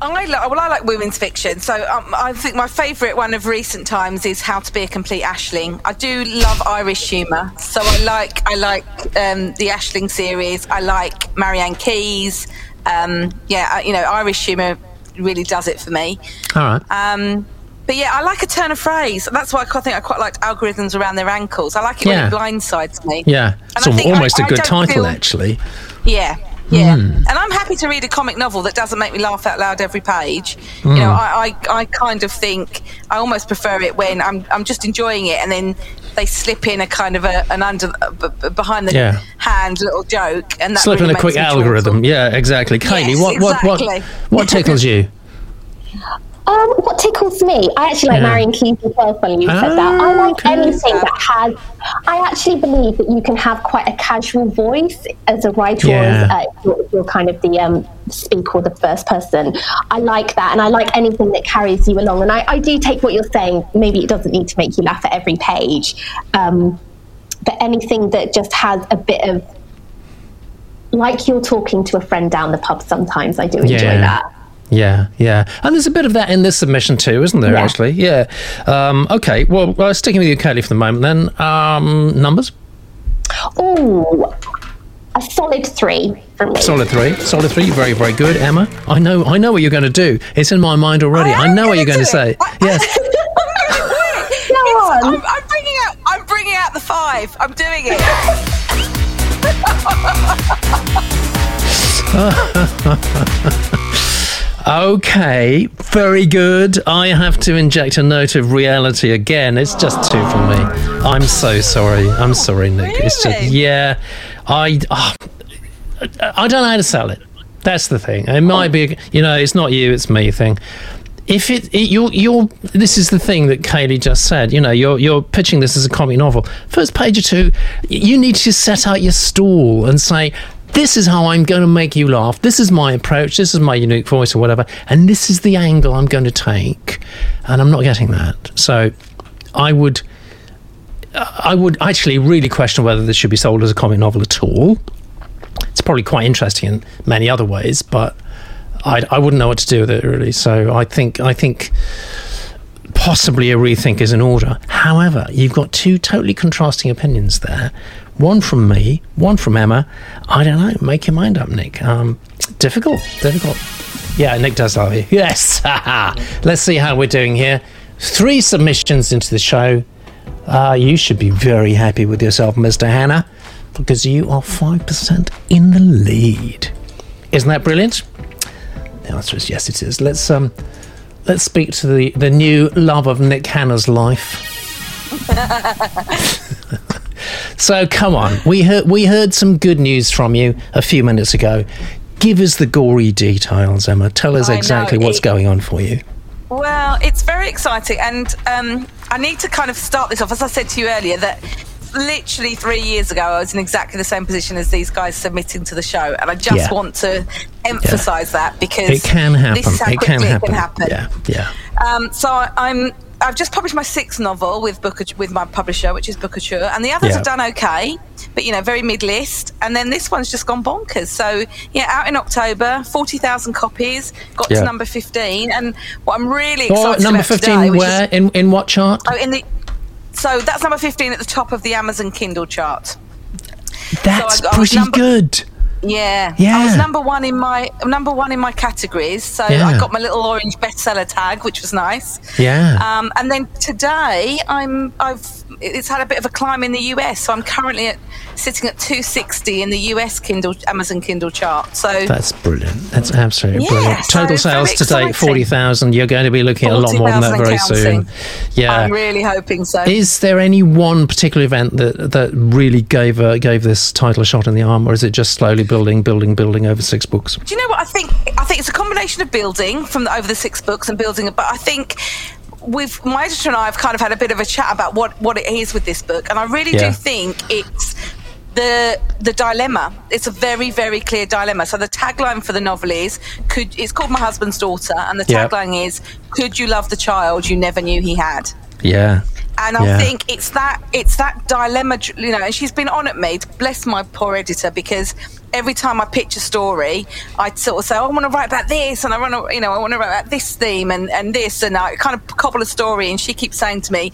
I like, well, I like women's fiction. So um, I think my favourite one of recent times is How to Be a Complete Aisling. I do love Irish humour, so I like I like um, the Aisling series. I like Marian Keyes. Um, yeah, I- you know, Irish humour really does it for me. All right. Um, but yeah, I like a turn of phrase. That's why I think I quite liked algorithms around their ankles. I like it Yeah. when it blindsides me. yeah, it's think almost a I good don't title, feel- actually. Yeah. Yeah, Hmm. and I'm happy to read a comic novel that doesn't make me laugh out loud every page. Hmm. You know, I, I, I kind of think I almost prefer it when I'm, I'm just enjoying it, and then they slip in a kind of a, an under b- behind the Yeah. hand little joke, and that Slip really in a quick algorithm. joyful. Yeah, exactly. Katie, Yes, what, what, what, what tickles you? Um, what tickles me? I actually like Yeah. Marian Keyes as well. Funny you said that. I like Okay. anything that has. I actually believe that you can have quite a casual voice as a writer, or as, uh, you're, you're kind of the um, speaker or the first person. I like that, and I like anything that carries you along. And I, I do take what you're saying. Maybe it doesn't need to make you laugh at every page, um, but anything that just has a bit of like you're talking to a friend down the pub. Sometimes I do enjoy Yeah. that. Yeah, yeah. And there's a bit of that in this submission too, isn't there, Yeah. actually? Yeah. Um, okay, well, uh, sticking with you, Kelly, for the moment then. Um, numbers? Oh, a solid three from me. Solid three. Solid three. Very, very good, Emma. I know. I know what you're going to do. It's in my mind already. I, am know what you're going to do say. it. I- Yes. Go on. I'm, I'm bringing out. I'm bringing out the five. I'm doing it. Okay. Very good. I have to inject a note of reality again. It's just two for me. I'm so sorry. I'm sorry, Nick. It's just Really? yeah. I ah, I don't know how to sell it. That's the thing. It might be, you know, it's not you, it's me thing. If it, it you're, you're, this is the thing that Kaylee just said. You know, you're you're pitching this as a comic novel. First page or two, you need to set out your stall and say, this is how I'm going to make you laugh. This is my approach. This is my unique voice or whatever. And this is the angle I'm going to take. And I'm not getting that. So, I would. Uh, I would actually really question whether this should be sold as a comic novel at all. It's probably quite interesting in many other ways, but I, I wouldn't know what to do with it really. So I think I think possibly a rethink is in order. However, you've got two totally contrasting opinions there. One from me, one from Emma. I don't know. Make your mind up, Nick. Um, difficult, difficult. Yeah, Nick does love you. Yes. Let's see how we're doing here. Three submissions into the show. Uh, you should be very happy with yourself, Mr. Hannah, because you are 5% in the lead. Isn't that brilliant? The answer is yes, it is. Let's um, let's speak to the, the new love of Nick Hannah's life. so come on, we heard we heard some good news from you a few minutes ago. Give us the gory details, Emma. Tell us I exactly know, what's it- going on for you. Well, it's very exciting, and um, I need to kind of start this off. As I said to you earlier, that literally three years ago, I was in exactly the same position as these guys submitting to the show, and I just Yeah. want to emphasise that because It can happen. This is how It can happen. It can happen. Yeah, yeah. Um, so I, I'm. I've just published my sixth novel with Booker, with my publisher, which is Bookouture, and the others Yeah. have done okay, but you know, very mid list. And then this one's just gone bonkers. So yeah, out in October, forty thousand copies, got Yeah. to number fifteen. And what I'm really Oh, number about fifteen. which Where is- in in what chart? oh, in the so that's number fifteen at the top of the Amazon Kindle chart. That's I- I pretty number- good. Yeah, Yeah. I was number one in my number one in my categories. So Yeah. I got my little orange bestseller tag, which was nice. Yeah. Um, and then today, I'm I've it's had a bit of a climb in the US. So I'm currently at sitting at 260 in the US Kindle Amazon Kindle chart. So That's brilliant. That's absolutely Yeah, brilliant. Total very sales to date exciting. forty thousand. You're going to be looking at a lot more than that very soon. Yeah. I'm really hoping so. Is there any one particular event that that really gave uh, gave this title a shot in the arm, or is it just slowly building, building, building over six books? Do you know what I think? I think it's a combination of building from the, over the six books and building but I think. With my editor and I have kind of had a bit of a chat about what, what it is with this book, and I really Yeah. do think it's the the dilemma. It's a very very clear dilemma. So the tagline for the novel is could it's called My Husband's Daughter, and the Yeah. tagline is Could you love the child you never knew he had? Yeah. And I Yeah. think it's that it's that dilemma, you know. And she's been on at me, bless my poor editor, because every time I pitch a story, I sort of say, oh, I want to write about this, and I want to, you know, I want to write about this theme and and this, and I kind of cobble a story. And she keeps saying to me.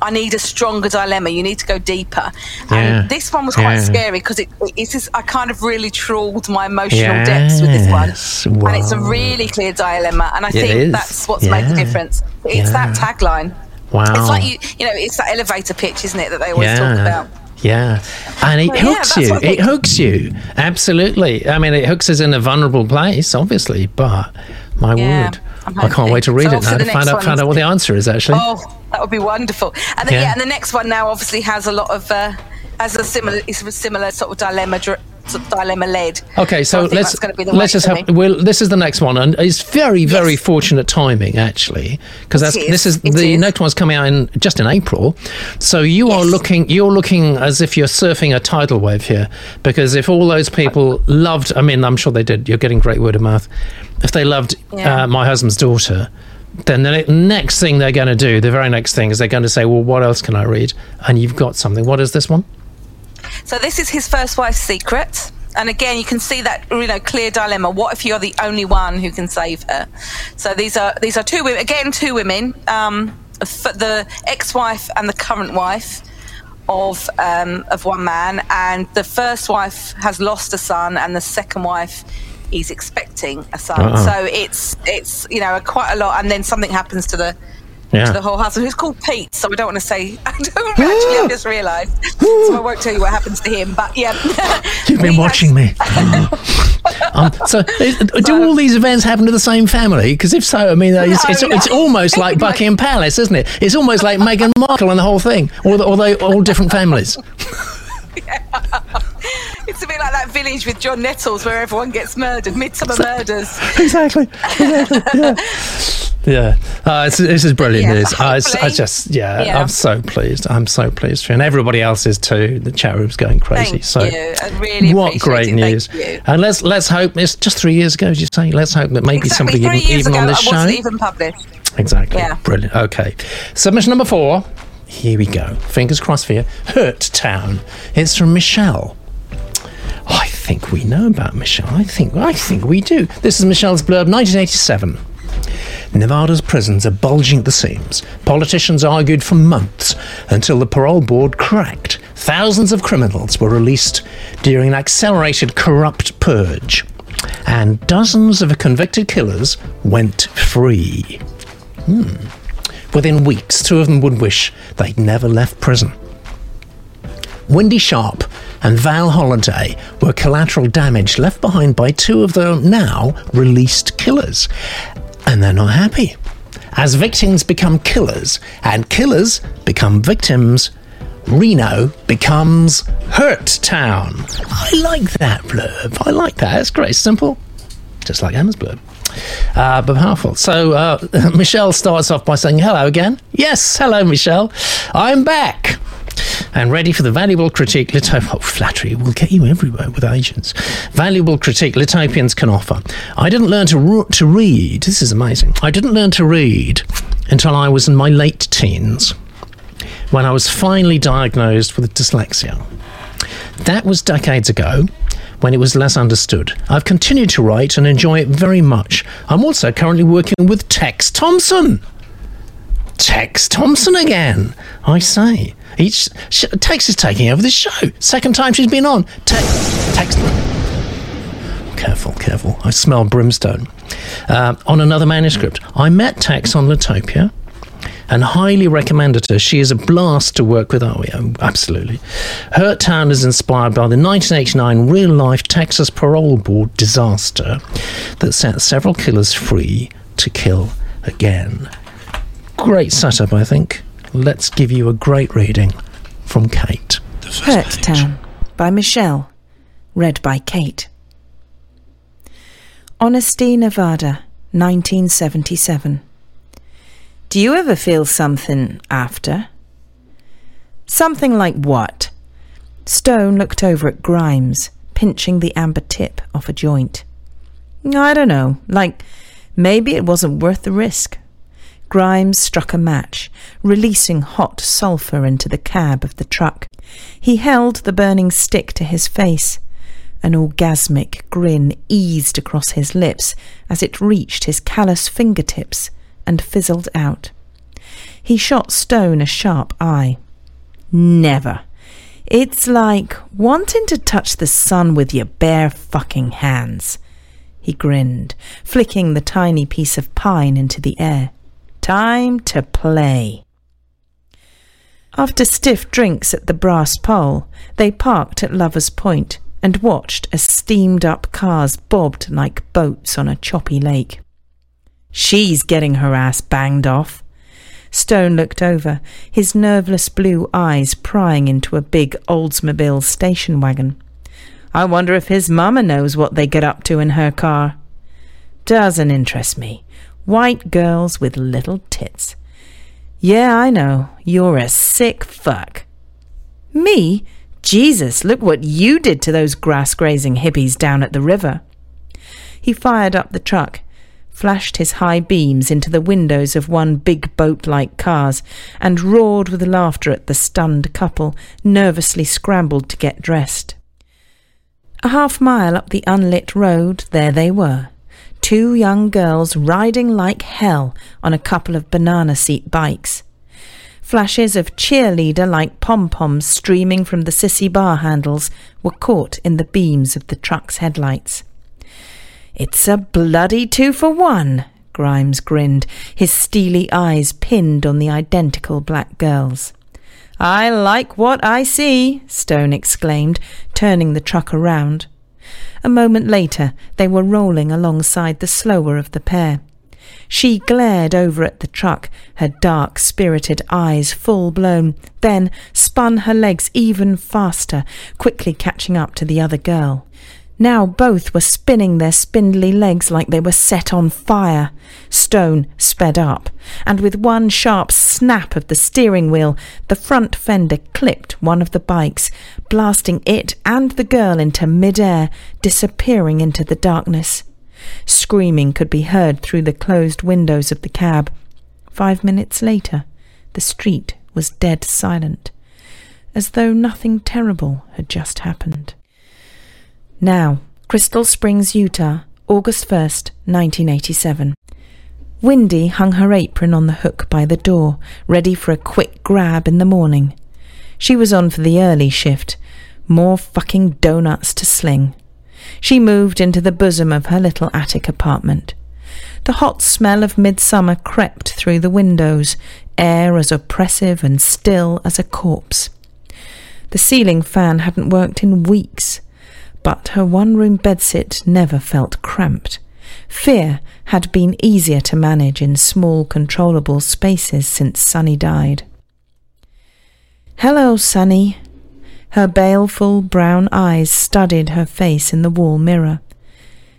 I need a stronger dilemma. You need to go deeper. Yeah. And this one was quite Yeah. scary because it, it's just, I kind of really trawled my emotional depths with this one. Yes, And it's a really clear dilemma. And I It think is. that's what's made the difference. It's that tagline. Wow. It's like you, you know, it's that elevator pitch, isn't it, that they always talk about. Yeah, and it Well, hooks that's you. It think. hooks you. Absolutely. I mean, it hooks us in a vulnerable place, obviously. But my Yeah, word, I'm can't wait to read So it now to find out find out what the answer is. Actually, Oh, that would be wonderful. And then, Yeah. yeah. and the next one now obviously has a lot of uh, has a similar, it's a similar sort of dilemma, dr- dilemma led. Okay, so, think let's that's going to be let's just have. Well, this is the next one, and it's very very Yes. fortunate timing actually, because that's It this is, is it the is. next one's coming out in just in April. So you are looking you're looking as if you're surfing a tidal wave here, because if all those people loved, I mean, I'm sure they did. You're getting great word of mouth. If they loved Yeah. uh, my husband's daughter. Then the next thing they're going to do, the very next thing, is they're going to say, "Well, what else can I read?" And you've got something. What is this one? So this is his first wife's secret. And again, you can see that you know clear dilemma. What if you're the only one who can save her? So these are these are two women again, two women, um, the ex-wife and the current wife of um, of one man. And the first wife has lost a son, and the second wife is expecting a son. Uh-uh. So it's it's you know quite a lot. And then something happens to the Yeah. to the whole house. And who's called Pete. So I don't want to say. I don't actually. I've just realised. So I won't tell you what happens to him. But yeah, You've been watching me. um, so, is- do all these events happen to the same family? Because if so, I mean, it's, No, it's, no. it's almost like Buckingham Palace, isn't it? It's almost like Meghan Markle and the whole thing, although all all different families. It's a bit like that village with John Nettles where everyone gets murdered. Midsomer Murders. exactly. Exactly. Yeah. Yeah. Uh, it's, this is brilliant Yeah, news. It's- I, just, yeah, yeah, I'm so pleased. I'm so pleased for you. And everybody else is too. The chat room's going crazy. Thank so, you. I really what great it. News. And let's let's hope it's just three years ago, as you say. Let's hope that maybe Exactly somebody three even, even ago, on this I wasn't show. even published. Exactly. Yeah. Brilliant. Okay. Submission number four. Here we go. Fingers crossed for you. Hurt Town. It's from Michelle. I think we know about Michelle. I think I think we do. This is Michelle's blurb, 1987. Nevada's prisons are bulging at the seams. Politicians argued for months until the parole board cracked. Thousands of criminals were released during an accelerated corrupt purge. and dozens of convicted killers went free. Hmm. Within weeks, two of them would wish they'd never left prison. Wendy Sharp and Val Holiday were collateral damage left behind by two of the now released killers. And they're not happy. As victims become killers and killers become victims, Reno becomes Hurt Town. I like that blurb. I like that. It's great. Simple. Just like Emma's blurb. Uh, but powerful. So uh, Michelle starts off by saying hello again. Yes, hello, Michelle. I'm back and ready for the valuable critique Litop- oh, flattery will get you everywhere with agents. Valuable critique Litopians can offer. I didn't learn to, re- to read. This is amazing. I didn't learn to read until I was in my late teens when I was finally diagnosed with dyslexia. That was decades ago when it was less understood. I've continued to write and enjoy it very much. I'm also currently working with Tex Thompson. Tex Thompson again, I say. Each sh- Tex is taking over this show. Second time she's been on. Tex, Tex. Careful, careful. I smell brimstone. Uh, on another manuscript, I met Tex on Litopia and highly recommended her. She is a blast to work with. Oh, yeah, absolutely. Hurt Town is inspired by the 1989 real life Texas parole board disaster that set several killers free to kill again. Great setup, I think. Let's give you a great reading from Kate. Hurt Town by Michelle. Read by Kate. Honesty, Nevada, 1977. Do you ever feel something after? Something like what? Stone looked over at Grimes, pinching the amber tip off a joint. I don't know, like maybe it wasn't worth the risk. Grimes struck a match, releasing hot sulphur into the cab of the truck. He held the burning stick to his face. An orgasmic grin eased across his lips as it reached his callous fingertips and fizzled out. He shot Stone a sharp eye. Never. It's like wanting to touch the sun with your bare fucking hands. He grinned, flicking the tiny piece of pine into the air. Time to play. After stiff drinks at the brass pole, they parked at Lover's Point and watched as steamed up cars bobbed like boats on a choppy lake. She's getting her ass banged off. Stone looked over, his nerveless blue eyes prying into a big Oldsmobile station wagon. I wonder if his mamma knows what they get up to in her car. Doesn't interest me. White girls with little tits. Yeah, I know. You're a sick fuck. Me? Jesus, look what you did to those grass grazing hippies down at the river. He fired up the truck, flashed his high beams into the windows of one big boat like cars, and roared with laughter at the stunned couple, nervously scrambled to get dressed. A half mile up the unlit road, there they were. Two young girls riding like hell on a couple of banana seat bikes. Flashes of cheerleader like pom poms streaming from the sissy bar handles were caught in the beams of the truck's headlights. It's a bloody two for one, Grimes grinned, his steely eyes pinned on the identical black girls. I like what I see, Stone exclaimed, turning the truck around. A moment later, they were rolling alongside the slower of the pair. She glared over at the truck, her dark, spirited eyes full blown, then spun her legs even faster, quickly catching up to the other girl. Now both were spinning their spindly legs like they were set on fire. Stone sped up, and with one sharp snap of the steering wheel, the front fender clipped one of the bikes, blasting it and the girl into midair, disappearing into the darkness. Screaming could be heard through the closed windows of the cab. Five minutes later, the street was dead silent, as though nothing terrible had just happened. Now, Crystal Springs, Utah, August 1st, 1987. Windy hung her apron on the hook by the door, ready for a quick grab in the morning. She was on for the early shift. More fucking donuts to sling. She moved into the bosom of her little attic apartment. The hot smell of midsummer crept through the windows, air as oppressive and still as a corpse. The ceiling fan hadn't worked in weeks, but her one room bedsit never felt cramped. Fear had been easier to manage in small, controllable spaces since Sunny died. Hello, Sunny. Her baleful brown eyes studied her face in the wall mirror.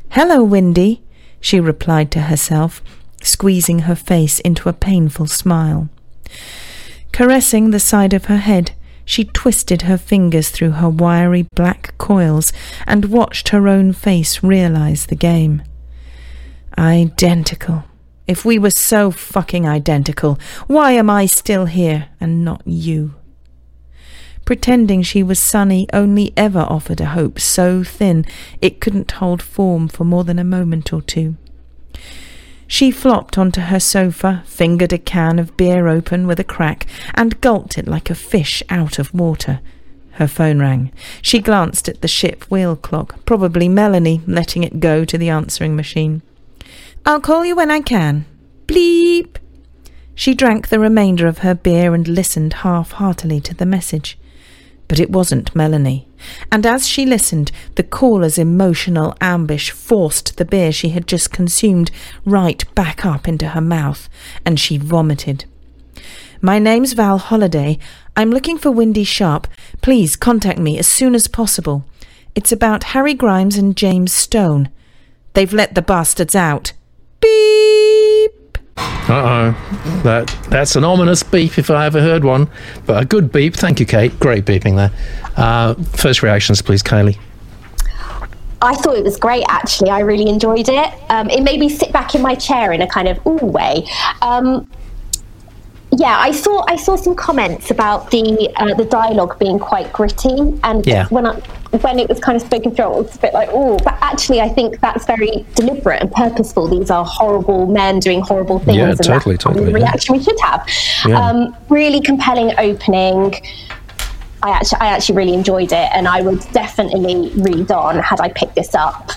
Hello, Windy, she replied to herself, squeezing her face into a painful smile. Caressing the side of her head, she twisted her fingers through her wiry black coils and watched her own face realize the game. Identical. If we were so fucking identical, why am I still here and not you? Pretending she was Sunny only ever offered a hope so thin it couldn't hold form for more than a moment or two. She flopped onto her sofa, fingered a can of beer open with a crack, and gulped it like a fish out of water. Her phone rang. She glanced at the ship wheel clock, probably Melanie letting it go to the answering machine. I'll call you when I can. Bleep. She drank the remainder of her beer and listened half heartedly to the message. But it wasn't Melanie. And as she listened, the caller's emotional ambush forced the beer she had just consumed right back up into her mouth, and she vomited. My name's Val Holliday. I'm looking for Windy Sharp. Please contact me as soon as possible. It's about Harry Grimes and James Stone. They've let the bastards out. Beep. Uh oh. That that's an ominous beep if I ever heard one. But a good beep. Thank you, Kate. Great beeping there. Uh, first reactions, please, Kylie. I thought it was great, actually. I really enjoyed it. Um, it made me sit back in my chair in a kind of ooh way. Um, yeah, I saw I saw some comments about the uh, the dialogue being quite gritty, and Yeah. when I, when it was kind of spoken through, it was a bit like oh, but actually, I think that's very deliberate and purposeful. These are horrible men doing horrible things. Yeah, and totally, totally, The yeah. reaction we should have. Yeah. Um, really compelling opening. I actually I actually really enjoyed it, and I would definitely read on had I picked this up.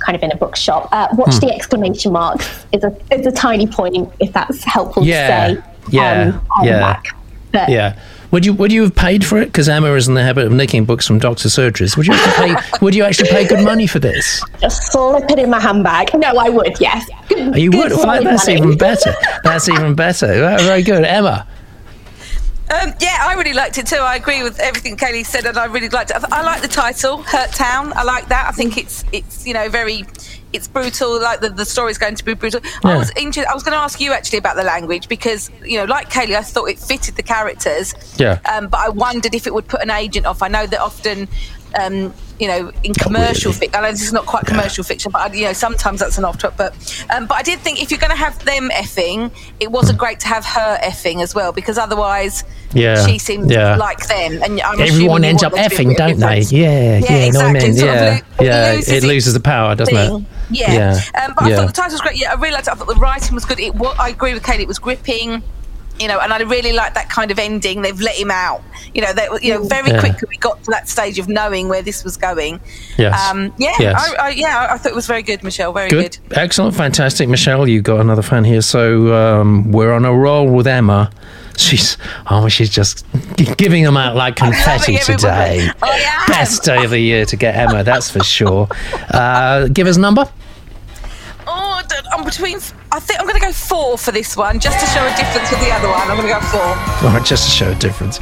Kind of in a bookshop. Uh, watch Hmm. the exclamation mark is a is a tiny point if that's helpful Yeah, to say. Yeah, um, on yeah. the back. But Yeah. Would you would you have paid for it? Because Emma is in the habit of nicking books from doctor surgeries. Would you actually pay? would you actually pay good money for this? just slip it in my handbag. No, I would. Yes. Good, Oh, You good would. Well, that's money. even better. That's even better. Very very good, Emma. Um, yeah, I really liked it too. I agree with everything Kaylee said, and I really liked it. I, th- I like the title, "Hurt Town." I like that. I think it's it's you know very, it's brutal. Like the, the story's going to be brutal. I was interested. I was going to ask you actually about the language because you know, like Kaylee, I thought it fitted the characters. Yeah. Um, but I wondered if it would put an agent off. I know that often. Um, you know, in commercial fiction, I know this is not quite commercial fiction, but you know, sometimes that's an off top. But, um, but I did think if you're going to have them effing, it wasn't great to have her effing as well, because otherwise, Yeah, she seemed yeah. like them, and I'm Everyone ends up there to be a effing, don't they? Yeah, yeah. Yeah, know what I exactly. mean? Yeah, lo- yeah. loses It loses the power, doesn't thing. it? Yeah. Yeah. Um, but I thought the title was great. Yeah, I realised. I thought the writing was good. It, I agree with Kate. It was gripping. You know, and I really like that kind of ending. They've let him out. You know, that you know, very Yeah. quickly we got to that stage of knowing where this was going. Yes. Um, yeah, Yes. I, I, yeah, I thought it was very good, Michelle. Very Good. good. Excellent. Fantastic. Michelle, you got another fan here. So um, we're on a roll with Emma. She's oh, she's just giving them out like confetti today. I am. Best day of the year to get Emma, that's for sure. Uh, give us a number. Oh, I'm between. I think I'm going to go four for this one, just to show a difference with the other one. I'm going to go four. All right, just to show a difference.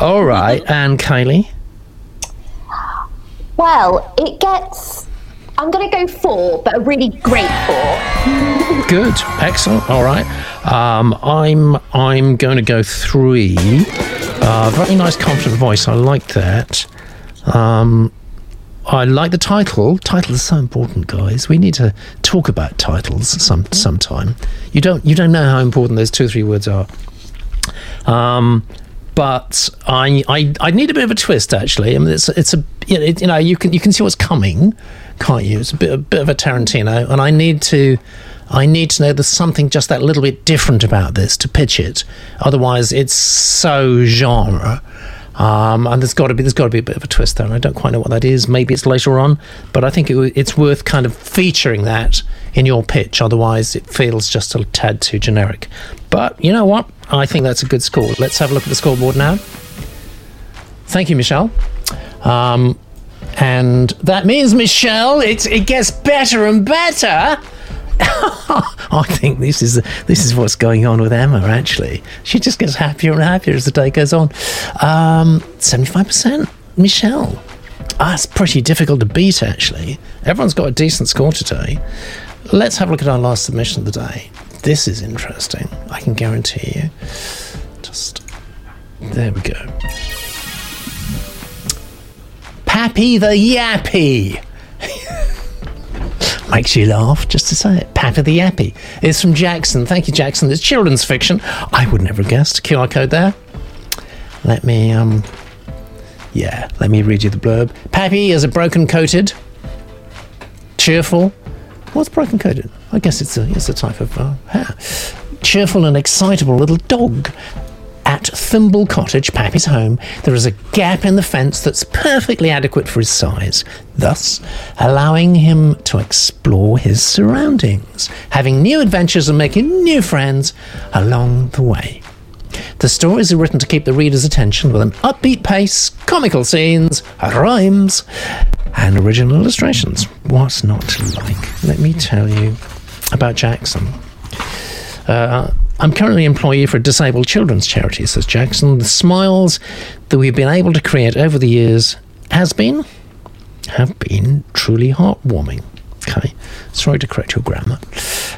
All right, and Kylie. Well, it gets. I'm going to go four, but a really great four. Good, excellent. All right, um, I'm I'm going to go three. Uh, very nice, confident voice. I like that. Um, I like the title. Titles are so important, guys. We need to talk about titles some sometime. You don't you don't know how important those two or three words are. Um, but I, I I need a bit of a twist actually. I mean, it's it's a you know, it, you know you can you can see what's coming, can't you? It's a bit a bit of a Tarantino, and I need to I need to know there's something just that little bit different about this to pitch it. Otherwise, it's so genre. Um, and there's got to be there's got to be a bit of a twist there, and I don't quite know what that is. Maybe it's later on, but I think it, it's worth kind of featuring that in your pitch. Otherwise, it feels just a tad too generic. But you know what? I think that's a good score. Let's have a look at the scoreboard now. Thank you, Michelle. Um, and that means, Michelle, it, it gets better and better. I think this is this is what's going on with Emma. Actually, she just gets happier and happier as the day goes on. Um, seventy-five percent, Michelle. That's pretty difficult to beat. Actually, everyone's got a decent score today. Let's have a look at our last submission of the day. This is interesting. I can guarantee you. Just there we go. Pappy the Yappy. Makes you laugh just to say it. Pappy the Yappy. It's from Jackson. Thank you, Jackson. It's children's fiction. I would never have guessed. QR code there. Let me, um, yeah, let me read you the blurb. Pappy is a broken coated, cheerful. What's broken coated? I guess it's a, it's a type of uh, hair. Cheerful and excitable little dog at Thimble Cottage, Pappy's home, there is a gap in the fence that's perfectly adequate for his size, thus allowing him to explore his surroundings, having new adventures and making new friends along the way. The stories are written to keep the reader's attention with an upbeat pace, comical scenes, rhymes, and original illustrations. What's not to like? Let me tell you about Jackson. Uh, I'm currently employee for a disabled children's charity, says Jackson. The smiles that we've been able to create over the years has been, have been truly heartwarming. Okay, sorry to correct your grammar.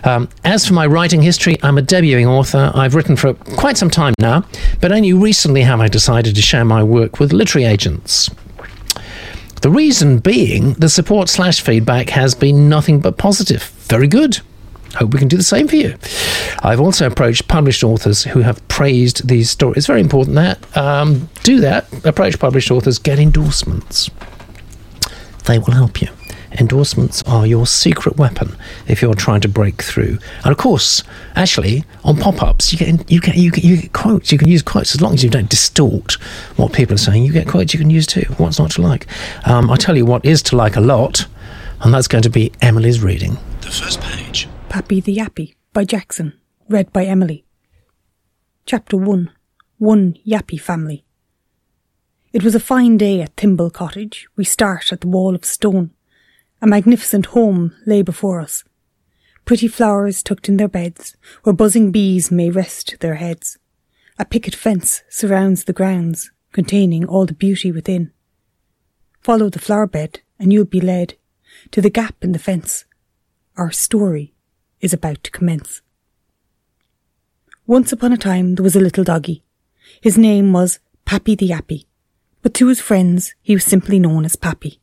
Um, as for my writing history, I'm a debuting author. I've written for quite some time now, but only recently have I decided to share my work with literary agents. The reason being the support slash feedback has been nothing but positive. Very good. Hope we can do the same for you. I've also approached published authors who have praised these stories. It's very important that um, do that. Approach published authors, get endorsements. They will help you. Endorsements are your secret weapon if you're trying to break through. And of course, actually, on pop-ups, you get you get you get, you get quotes. You can use quotes as long as you don't distort what people are saying. You get quotes you can use too. What's not to like? Um, I tell you what is to like a lot, and that's going to be Emily's reading. The first page. Pappy the Yappy by Jackson, read by Emily. Chapter 1 One Yappy Family. It was a fine day at Thimble Cottage. We start at the wall of stone. A magnificent home lay before us. Pretty flowers tucked in their beds, where buzzing bees may rest their heads. A picket fence surrounds the grounds, containing all the beauty within. Follow the flower bed, and you'll be led to the gap in the fence. Our story is about to commence. Once upon a time there was a little doggy. His name was Pappy the Yappy, but to his friends he was simply known as Pappy.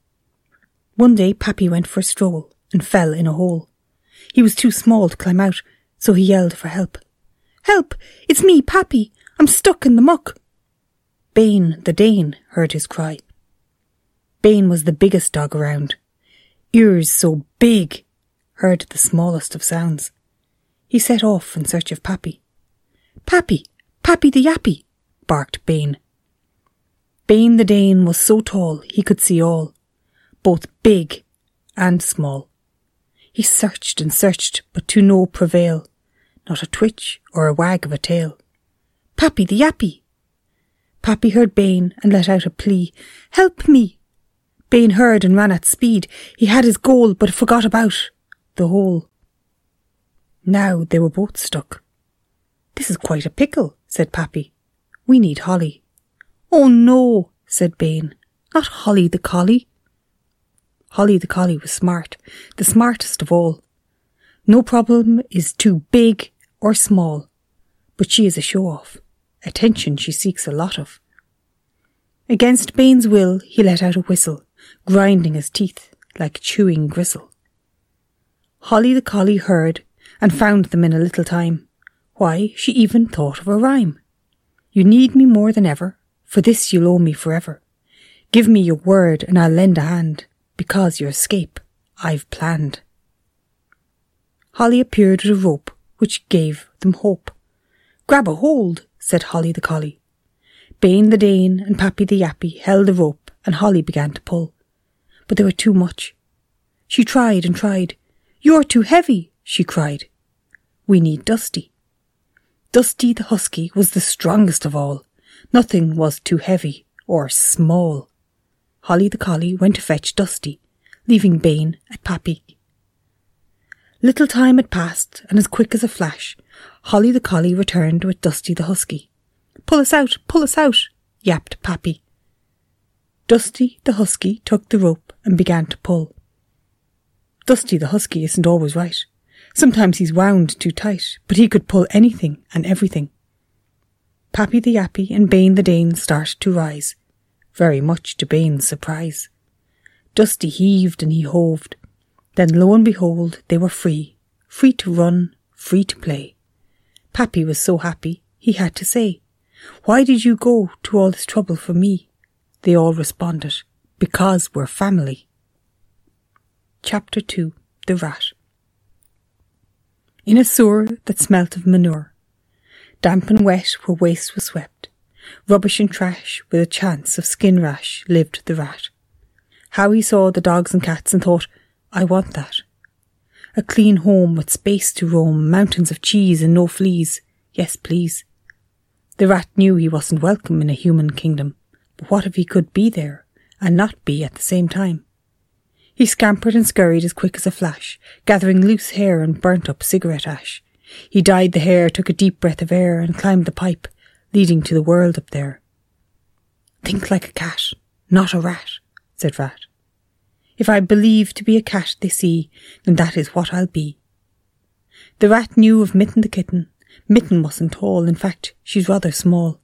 One day Pappy went for a stroll and fell in a hole. He was too small to climb out, so he yelled for help. Help! It's me, Pappy! I'm stuck in the muck! Bane, the Dane, heard his cry. Bane was the biggest dog around. Ears so big heard the smallest of sounds. He set off in search of Pappy. Pappy! Pappy the Yappy! barked Bane. Bane the Dane was so tall he could see all, both big and small. He searched and searched, but to no prevail, not a twitch or a wag of a tail. Pappy the Yappy! Pappy heard Bane and let out a plea. Help me! Bane heard and ran at speed. He had his goal, but forgot about the hole. Now they were both stuck. This is quite a pickle, said Pappy. We need Holly. Oh no, said Bane. Not Holly the collie. Holly the collie was smart, the smartest of all. No problem is too big or small, but she is a show off. Attention she seeks a lot of. Against Bane's will, he let out a whistle, grinding his teeth like chewing gristle. Holly the collie heard and found them in a little time. Why, she even thought of a rhyme. You need me more than ever, for this you'll owe me forever. Give me your word and I'll lend a hand, because your escape I've planned. Holly appeared with a rope which gave them hope. Grab a hold, said Holly the collie. Bane the Dane and Pappy the Yappy held the rope and Holly began to pull. But they were too much. She tried and tried. You're too heavy, she cried. We need Dusty. Dusty the Husky was the strongest of all. Nothing was too heavy or small. Holly the Collie went to fetch Dusty, leaving Bane at Pappy. Little time had passed, and as quick as a flash, Holly the Collie returned with Dusty the Husky. Pull us out, pull us out, yapped Pappy. Dusty the Husky took the rope and began to pull. Dusty the Husky isn't always right. Sometimes he's wound too tight, but he could pull anything and everything. Pappy the Yappy and Bane the Dane started to rise, very much to Bane's surprise. Dusty heaved and he hoved. Then lo and behold, they were free, free to run, free to play. Pappy was so happy, he had to say, Why did you go to all this trouble for me? They all responded, Because we're family. Chapter 2 The Rat In a sewer that smelt of manure, damp and wet where waste was swept, rubbish and trash with a chance of skin rash lived the rat. How he saw the dogs and cats and thought, I want that. A clean home with space to roam, mountains of cheese and no fleas. Yes, please. The rat knew he wasn't welcome in a human kingdom, but what if he could be there and not be at the same time? He scampered and scurried as quick as a flash, gathering loose hair and burnt up cigarette ash. He dyed the hair, took a deep breath of air, and climbed the pipe, leading to the world up there. Think like a cat, not a rat, said Rat. If I believe to be a cat they see, then that is what I'll be. The rat knew of Mitten the kitten. Mitten wasn't tall, in fact, she's rather small.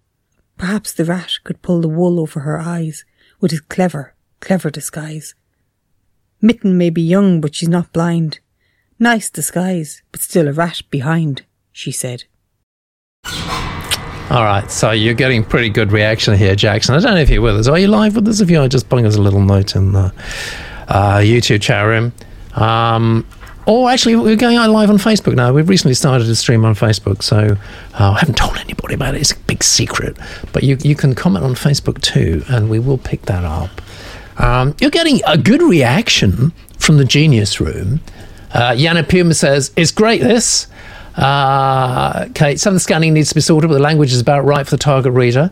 Perhaps the rat could pull the wool over her eyes with his clever, clever disguise. Mitten may be young, but she's not blind. Nice disguise, but still a rat behind, she said. All right, so you're getting pretty good reaction here, Jackson. I don't know if you're with us. Are you live with us? If you are, just bung us a little note in the uh, YouTube chat room. Um, or actually, we're going out live on Facebook now. We've recently started a stream on Facebook, so uh, I haven't told anybody about it. It's a big secret. But you, you can comment on Facebook too, and we will pick that up. Um, you're getting a good reaction from the Genius Room. Uh, Yana Puma says, It's great, this. Uh, Kate, some of the scanning needs to be sorted, but the language is about right for the target reader.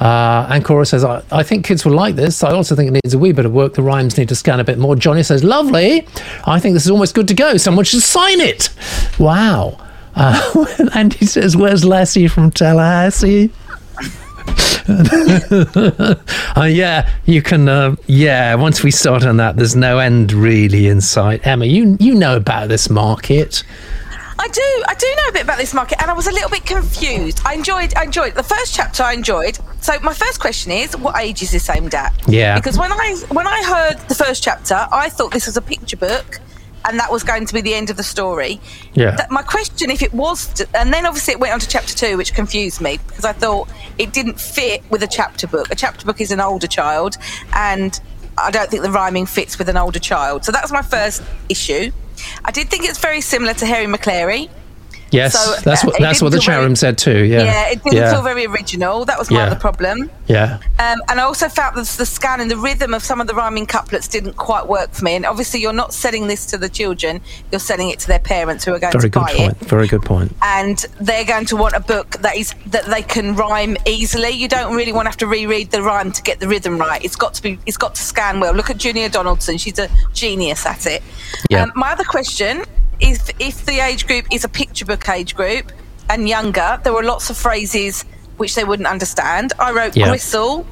Uh, Ancora says, I, I, think kids will like this. I also think it needs a wee bit of work. The rhymes need to scan a bit more. Johnny says, Lovely. I think this is almost good to go. Someone should sign it. Wow. Uh, Andy says, Where's Lassie from Tallahassee? uh, yeah, you can. Uh, yeah, once we start on that, there's no end really in sight. Emma, you you know about this market. I do. I do know a bit about this market, and I was a little bit confused. I enjoyed. I enjoyed the first chapter. I enjoyed. So my first question is, what age is this aimed at? Yeah. Because when I when I heard the first chapter, I thought this was a picture book, and that was going to be the end of the story. Yeah. That, my question, if it was, to, and then obviously it went on to chapter two, which confused me because I thought it didn't fit with a chapter book. A chapter book is an older child, and I don't think the rhyming fits with an older child. So that's my first issue. I did think it's very similar to Hairy Maclary. Yes, so, that's what uh, that's what the chat room said too. Yeah, yeah, it didn't yeah. feel very original. That was part yeah. of the problem. Yeah, um, and I also felt that the scan and the rhythm of some of the rhyming couplets didn't quite work for me. And obviously, you're not selling this to the children; you're selling it to their parents who are going very to good buy point. it. Very good point. And they're going to want a book that is that they can rhyme easily. You don't really want to have to reread the rhyme to get the rhythm right. It's got to be. It's got to scan well. Look at Julia Donaldson; she's a genius at it. Yeah. Um, my other question if if the age group is a picture book age group and younger, there were lots of phrases which they wouldn't understand. I wrote yeah. gristle.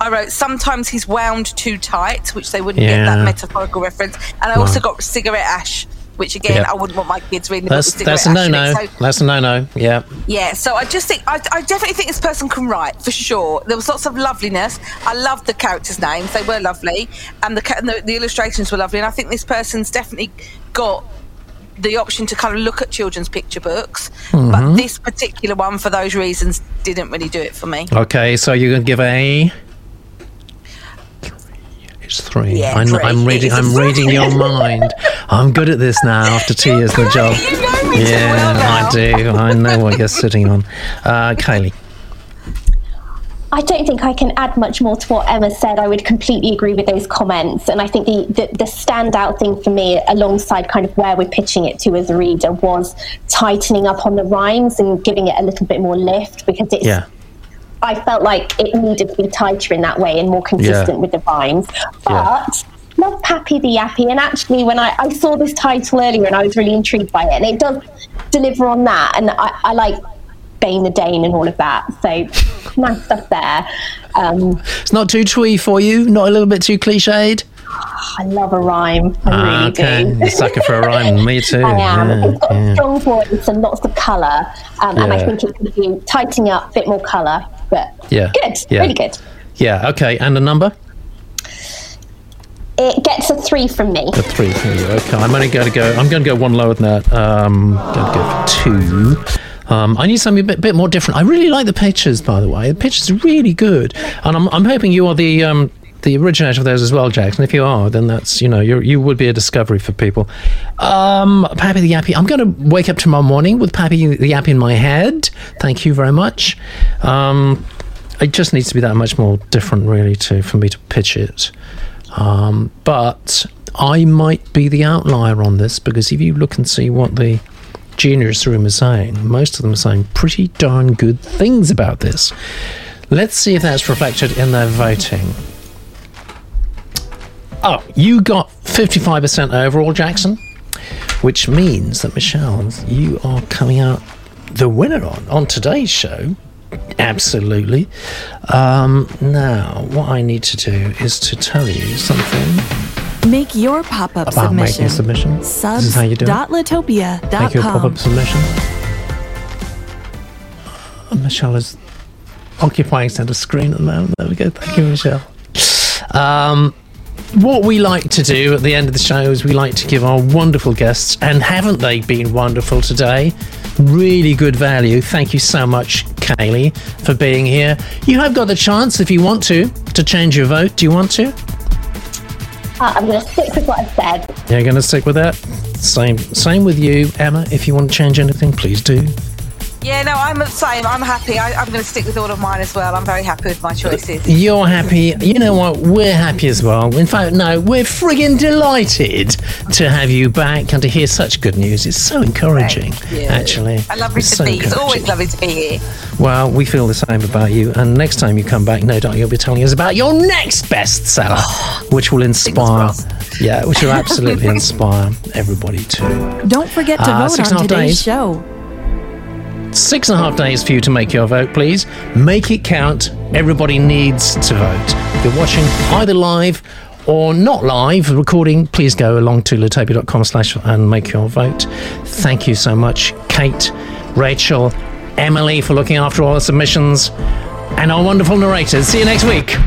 I wrote sometimes he's wound too tight, which they wouldn't yeah. get that metaphorical reference. And I also got cigarette ash, which again yep. I wouldn't want my kids reading. That's, that's a no no. So, that's a no no. Yeah. Yeah. So I just think I, I, definitely think this person can write for sure. There was lots of loveliness. I loved the characters' names; they were lovely, and the, and the, the illustrations were lovely. And I think this person's definitely got the option to kind of look at children's picture books, mm-hmm. but this particular one, for those reasons, didn't really do it for me. Okay, so you're going to give a. It's three. Yeah, I'm, I'm reading. I'm three. reading your mind. I'm good at this now after two you're years of the job. You know me yeah, well I do. I know what you're sitting on. Uh, Kylie. I don't think I can add much more to what Emma said. I would completely agree with those comments. And I think the, the, the, standout thing for me, alongside kind of where we're pitching it to as a reader, was tightening up on the rhymes and giving it a little bit more lift because it's. Yeah. I felt like it needed to be tighter in that way and more consistent yeah. with the rhymes. But. Yeah love Pappy the Yappy. And actually, when I, I saw this title earlier and I was really intrigued by it, and it does deliver on that. And I, I like Bane the Dane and all of that. So nice stuff there. Um, it's not too twee for you, not a little bit too cliched. I love a rhyme. I ah, really okay. do. Sucker for a rhyme. Me too. I am. Yeah, it's got yeah. strong voice and lots of colour, um, yeah. and I think it could be tightening up, a bit more colour. But yeah, good, yeah. really good. Yeah. Okay. And a number? It gets a three from me. A three from you. Okay. I'm only going to go. I'm going to go one lower than that. Um, going to go for two. Um, I need something a bit, bit more different. I really like the pictures, by the way. The pictures are really good, and I'm, I'm hoping you are the um, the originator of those as well, Jackson. If you are, then that's you know you you would be a discovery for people. Um, Pappy the Yappy. I'm going to wake up tomorrow morning with Pappy the Yappy in my head. Thank you very much. Um, it just needs to be that much more different, really, to for me to pitch it. Um, but I might be the outlier on this because if you look and see what the Genius Room is saying. Most of them are saying pretty darn good things about this. Let's see if that's reflected in their voting. Oh, you got 55% overall, Jackson, which means that, Michelle, you are coming out the winner on, on today's show. Absolutely. Um, now, what I need to do is to tell you something. Make your pop-up About submission. making submission. Subs. This is how you do it. Make your pop-up submission. Uh, Michelle is occupying center screen at the moment. There we go. Thank you, Michelle. Um, what we like to do at the end of the show is we like to give our wonderful guests, and haven't they been wonderful today? Really good value. Thank you so much, Kaylee, for being here. You have got the chance, if you want to, to change your vote. Do you want to? Uh, I'm going to stick with what I've said. You're going to stick with that? Same, same with you, Emma. If you want to change anything, please do. Yeah, no, I'm the same. I'm happy. I, am going to stick with all of mine as well. I'm very happy with my choices. You're happy. You know what? We're happy as well. In fact, no, we're frigging delighted to have you back and to hear such good news. It's so encouraging, actually. I love to so be. It's always lovely to be here. Well, we feel the same about you. And next time you come back, no doubt you'll be telling us about your next bestseller, which will inspire. Yeah, which will absolutely inspire everybody too. Don't forget to uh, vote on today's days. show. Six and a half days for you to make your vote, please. Make it count. Everybody needs to vote. If you're watching either live or not live recording, please go along to litopia.com slash and make your vote. Thank you so much, Kate, Rachel, Emily for looking after all the submissions, and our wonderful narrators. See you next week.